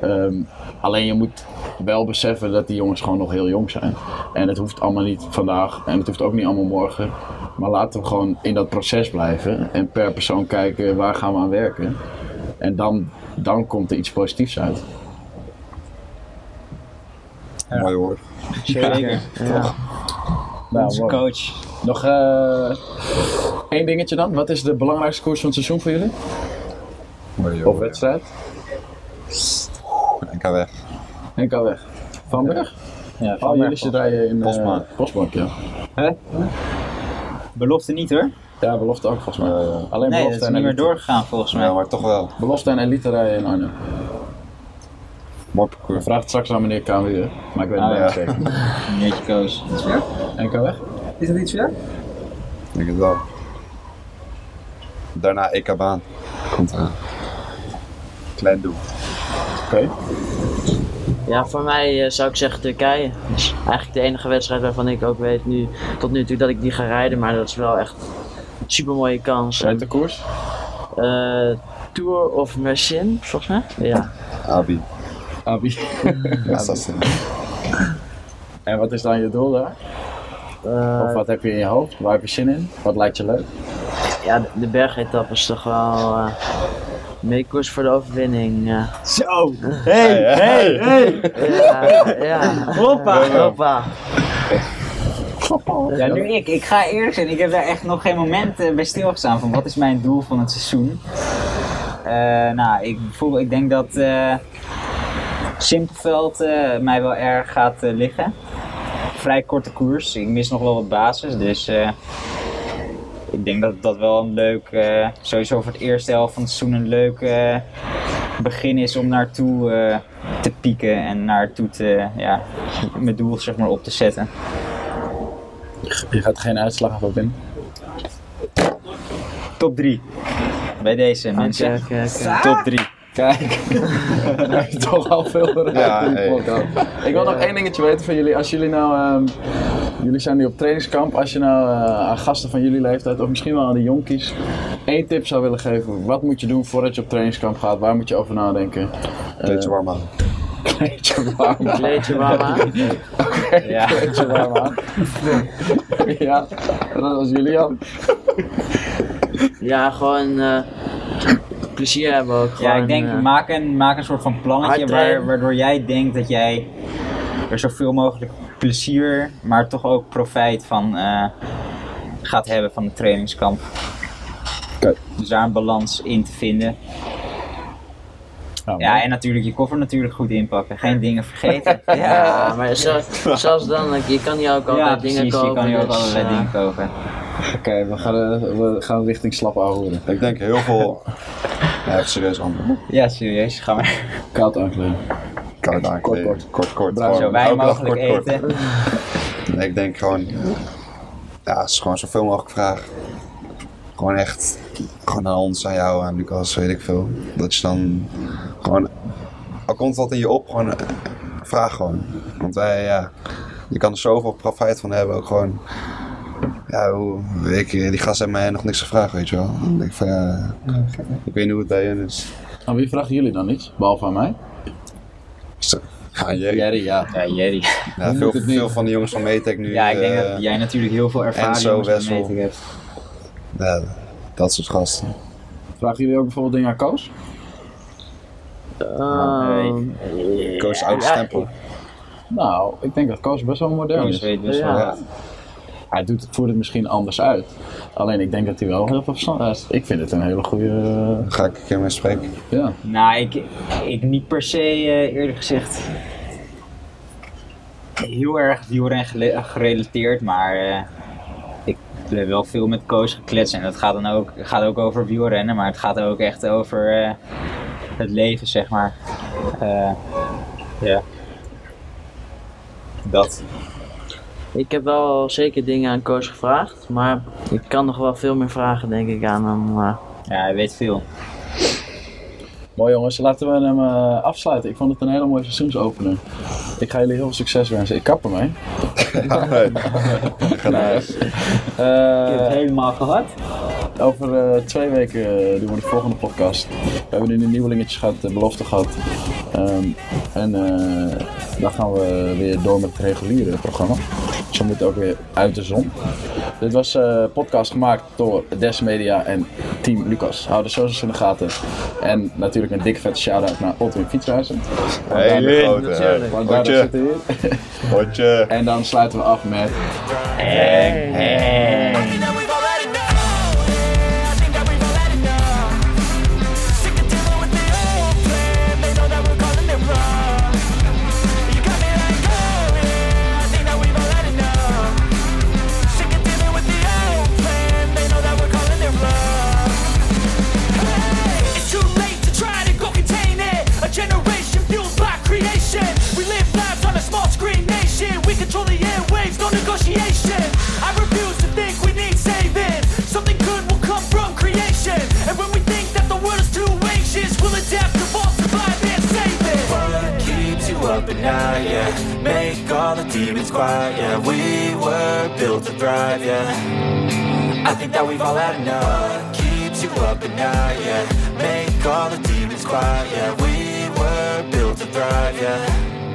Ehm, alleen je moet wel beseffen dat die jongens gewoon nog heel jong zijn. En het hoeft allemaal niet vandaag en het hoeft ook niet allemaal morgen. Maar laten we gewoon in dat proces blijven en per persoon kijken waar gaan we aan werken. En dan, dan komt er iets positiefs uit. Mooi woord. Zeker. Ja. Nou, Onze mooi. coach. Nog eh, één dingetje dan. Wat is de belangrijkste koers van het seizoen voor jullie? Of wedstrijd? NK weg. NK weg. Vanberg? Ja, Oh, jullie zitten rijden in uh, Postbank. Postbank, ja. Belofte niet hoor. Ja, belofte ook volgens mij. Ja, ja. Alleen Nee, dat belofte is en niet meer doorgegaan volgens mij. Ja, maar toch wel. Belofte en elite rijden in Arnhem. Mooi Ik parcours. vraag het straks aan meneer KMW, maar ik weet het Ah, bijna ja. zeker. Meneertje Koos. NK weg? Is dat iets voor jou? Ik denk het wel. Daarna EK-baan. Komt eraan. Klein doel. Oké. Ja, voor mij eh, zou ik zeggen Turkije. Dat is eigenlijk de enige wedstrijd waarvan ik ook weet nu, tot nu toe dat ik die ga rijden. Maar dat is wel echt een super mooie kans. Rijdt de koers? Eh, Tour of Mersin, volgens mij. Ja. Abi. Abi. Het. en wat is dan je doel daar? Eh, Of wat heb je in je hoofd? Waar heb je zin in? Wat lijkt je leuk? ja, de, de bergetappe is toch wel uh, meekoers voor de overwinning. ja. Zo! Hey, hey, hey! Ja, ja. Hoppa! Hoppa. Ja, nu ik. Ik ga eerlijk zijn, ik heb daar echt nog geen moment eh, bij stilgestaan van wat is mijn doel van het seizoen. Eh, nou, ik, voel, ik denk dat eh Simpelveld eh, mij wel erg gaat eh, liggen. Vrij korte koers. Ik mis nog wel wat basis, dus eh, ik denk dat dat wel een leuk, sowieso voor het eerste helft van het seizoen een leuk begin is om naartoe te pieken en naartoe te, ja, mijn doel zeg maar op te zetten. Je gaat geen uitslag voor winnen. Top 3. Bij deze mensen. Top 3. Kijk, heb je toch al veel bereikt Ja, in de hey. podcast. Ik wil nog één dingetje weten van jullie. Als jullie nou, ehm, jullie zijn nu op trainingskamp. Als je nou eh, aan gasten van jullie leeftijd, of misschien wel aan de jonkies, één tip zou willen geven. Wat moet je doen voordat je op trainingskamp gaat? Waar moet je over nadenken? Kleedje warm aan. Kleedje warm aan. Kleedje warm aan. Ja. Kleedje warm aan. ja, dat was Julian. Ja, gewoon eh, plezier hebben ook. Ja, ik denk, eh, maak, een, maak een soort van plannetje waar, waardoor jij denkt dat jij er zoveel mogelijk plezier, maar toch ook profijt van eh, gaat hebben van het trainingskamp. Dus daar een balans in te vinden. Nou, Ja, en natuurlijk je koffer natuurlijk goed inpakken. Geen dingen vergeten. ja, Ja, maar zelfs, zelfs dan, je kan hier ook altijd ja dingen precies. kopen. Je kan hier ook dus, allerlei eh, dingen kopen. Oké, we, gaan, we gaan richting slappe ouwen. Ik denk heel veel... Ja, even serieus antwoord. Ja, serieus. Ga maar. Koud aankleden. Koud aankleden. kort. Kort, kort. Gewoon Zo wij mogelijk kort, kort. eten. Nee, ik denk gewoon... Ja, het is gewoon zoveel mogelijk vragen. Gewoon echt... Gewoon aan ons, aan jou, aan Lucas, weet ik veel. Dat je dan gewoon... Al komt wat in je op, gewoon... eh, Vraag gewoon. Want wij, ja... Je kan er zoveel profijt van hebben, ook gewoon... Ja, hoe, ik, die gast heeft mij nog niks gevraagd, weet je wel. Denk ik van, ja... Ik weet niet hoe het bij je is. Aan wie vragen jullie dan iets? Behalve aan mij? Zo. Ja, Jerry. Jerry, ja. Ja, Jerry. Ja, veel, van de jongens van Metec nu. Ja, ik denk eh, dat jij natuurlijk heel veel ervaring Enzo, met Wessel. Meting hebt. ja, dat soort gasten. Vragen jullie ook bijvoorbeeld dingen aan Koos? ehm, Koos oude ja, stempel. Nou, ik denk dat Koos best wel modern Koos is. weet best Ja. wel. Ja. Hij doet, voert het misschien anders uit. Alleen ik denk dat hij wel heel veel verstand heeft. Ik vind het een hele goede... Daar ga ik een keer mee spreken. ja. Nou, ik, ik niet per se, eh, eerlijk gezegd, heel erg wielren gerelateerd, maar eh, ik heb wel veel met Koos gekletst en dat gaat dan ook, gaat ook over wielrennen, maar het gaat ook echt over eh, het leven, zeg maar. Eh, Ja. Dat. Ik heb wel zeker dingen aan Koos gevraagd, maar ik kan nog wel veel meer vragen denk ik aan hem. eh. Ja, hij weet veel. Mooi jongens, laten we hem eh, afsluiten. Ik vond het een hele mooie seizoensopener. Ik ga jullie heel veel succes wensen. Ik kap ermee. nee. Nice. Ik heb het Eh, helemaal gehad. over eh, twee weken eh, doen we de volgende podcast. We hebben nu de nieuwelingetjes gehad, de belofte gehad. Ehm, en eh, dan gaan we weer door met het reguliere programma. Dus we moeten ook weer uit de zon. Dit was een podcast gemaakt door Des Media en Team Lucas. Hou de socials in de gaten. En natuurlijk een dikke vette shout-out naar Otwin Fietsreizen. Grote. natuurlijk. Want daar zitten we hier. Hotje. En dan sluiten we af met... Think negotiation. I refuse to think we need saving. Something good will come from creation. And when we think that the world is too anxious, we'll adapt, evolve, survive, and save it. What keeps you up at night, yeah? Make all the demons quiet, yeah. We were built to thrive, yeah. I think that we've all had enough. What keeps you up at night, yeah? Make all the demons quiet, yeah. We were built to thrive, yeah.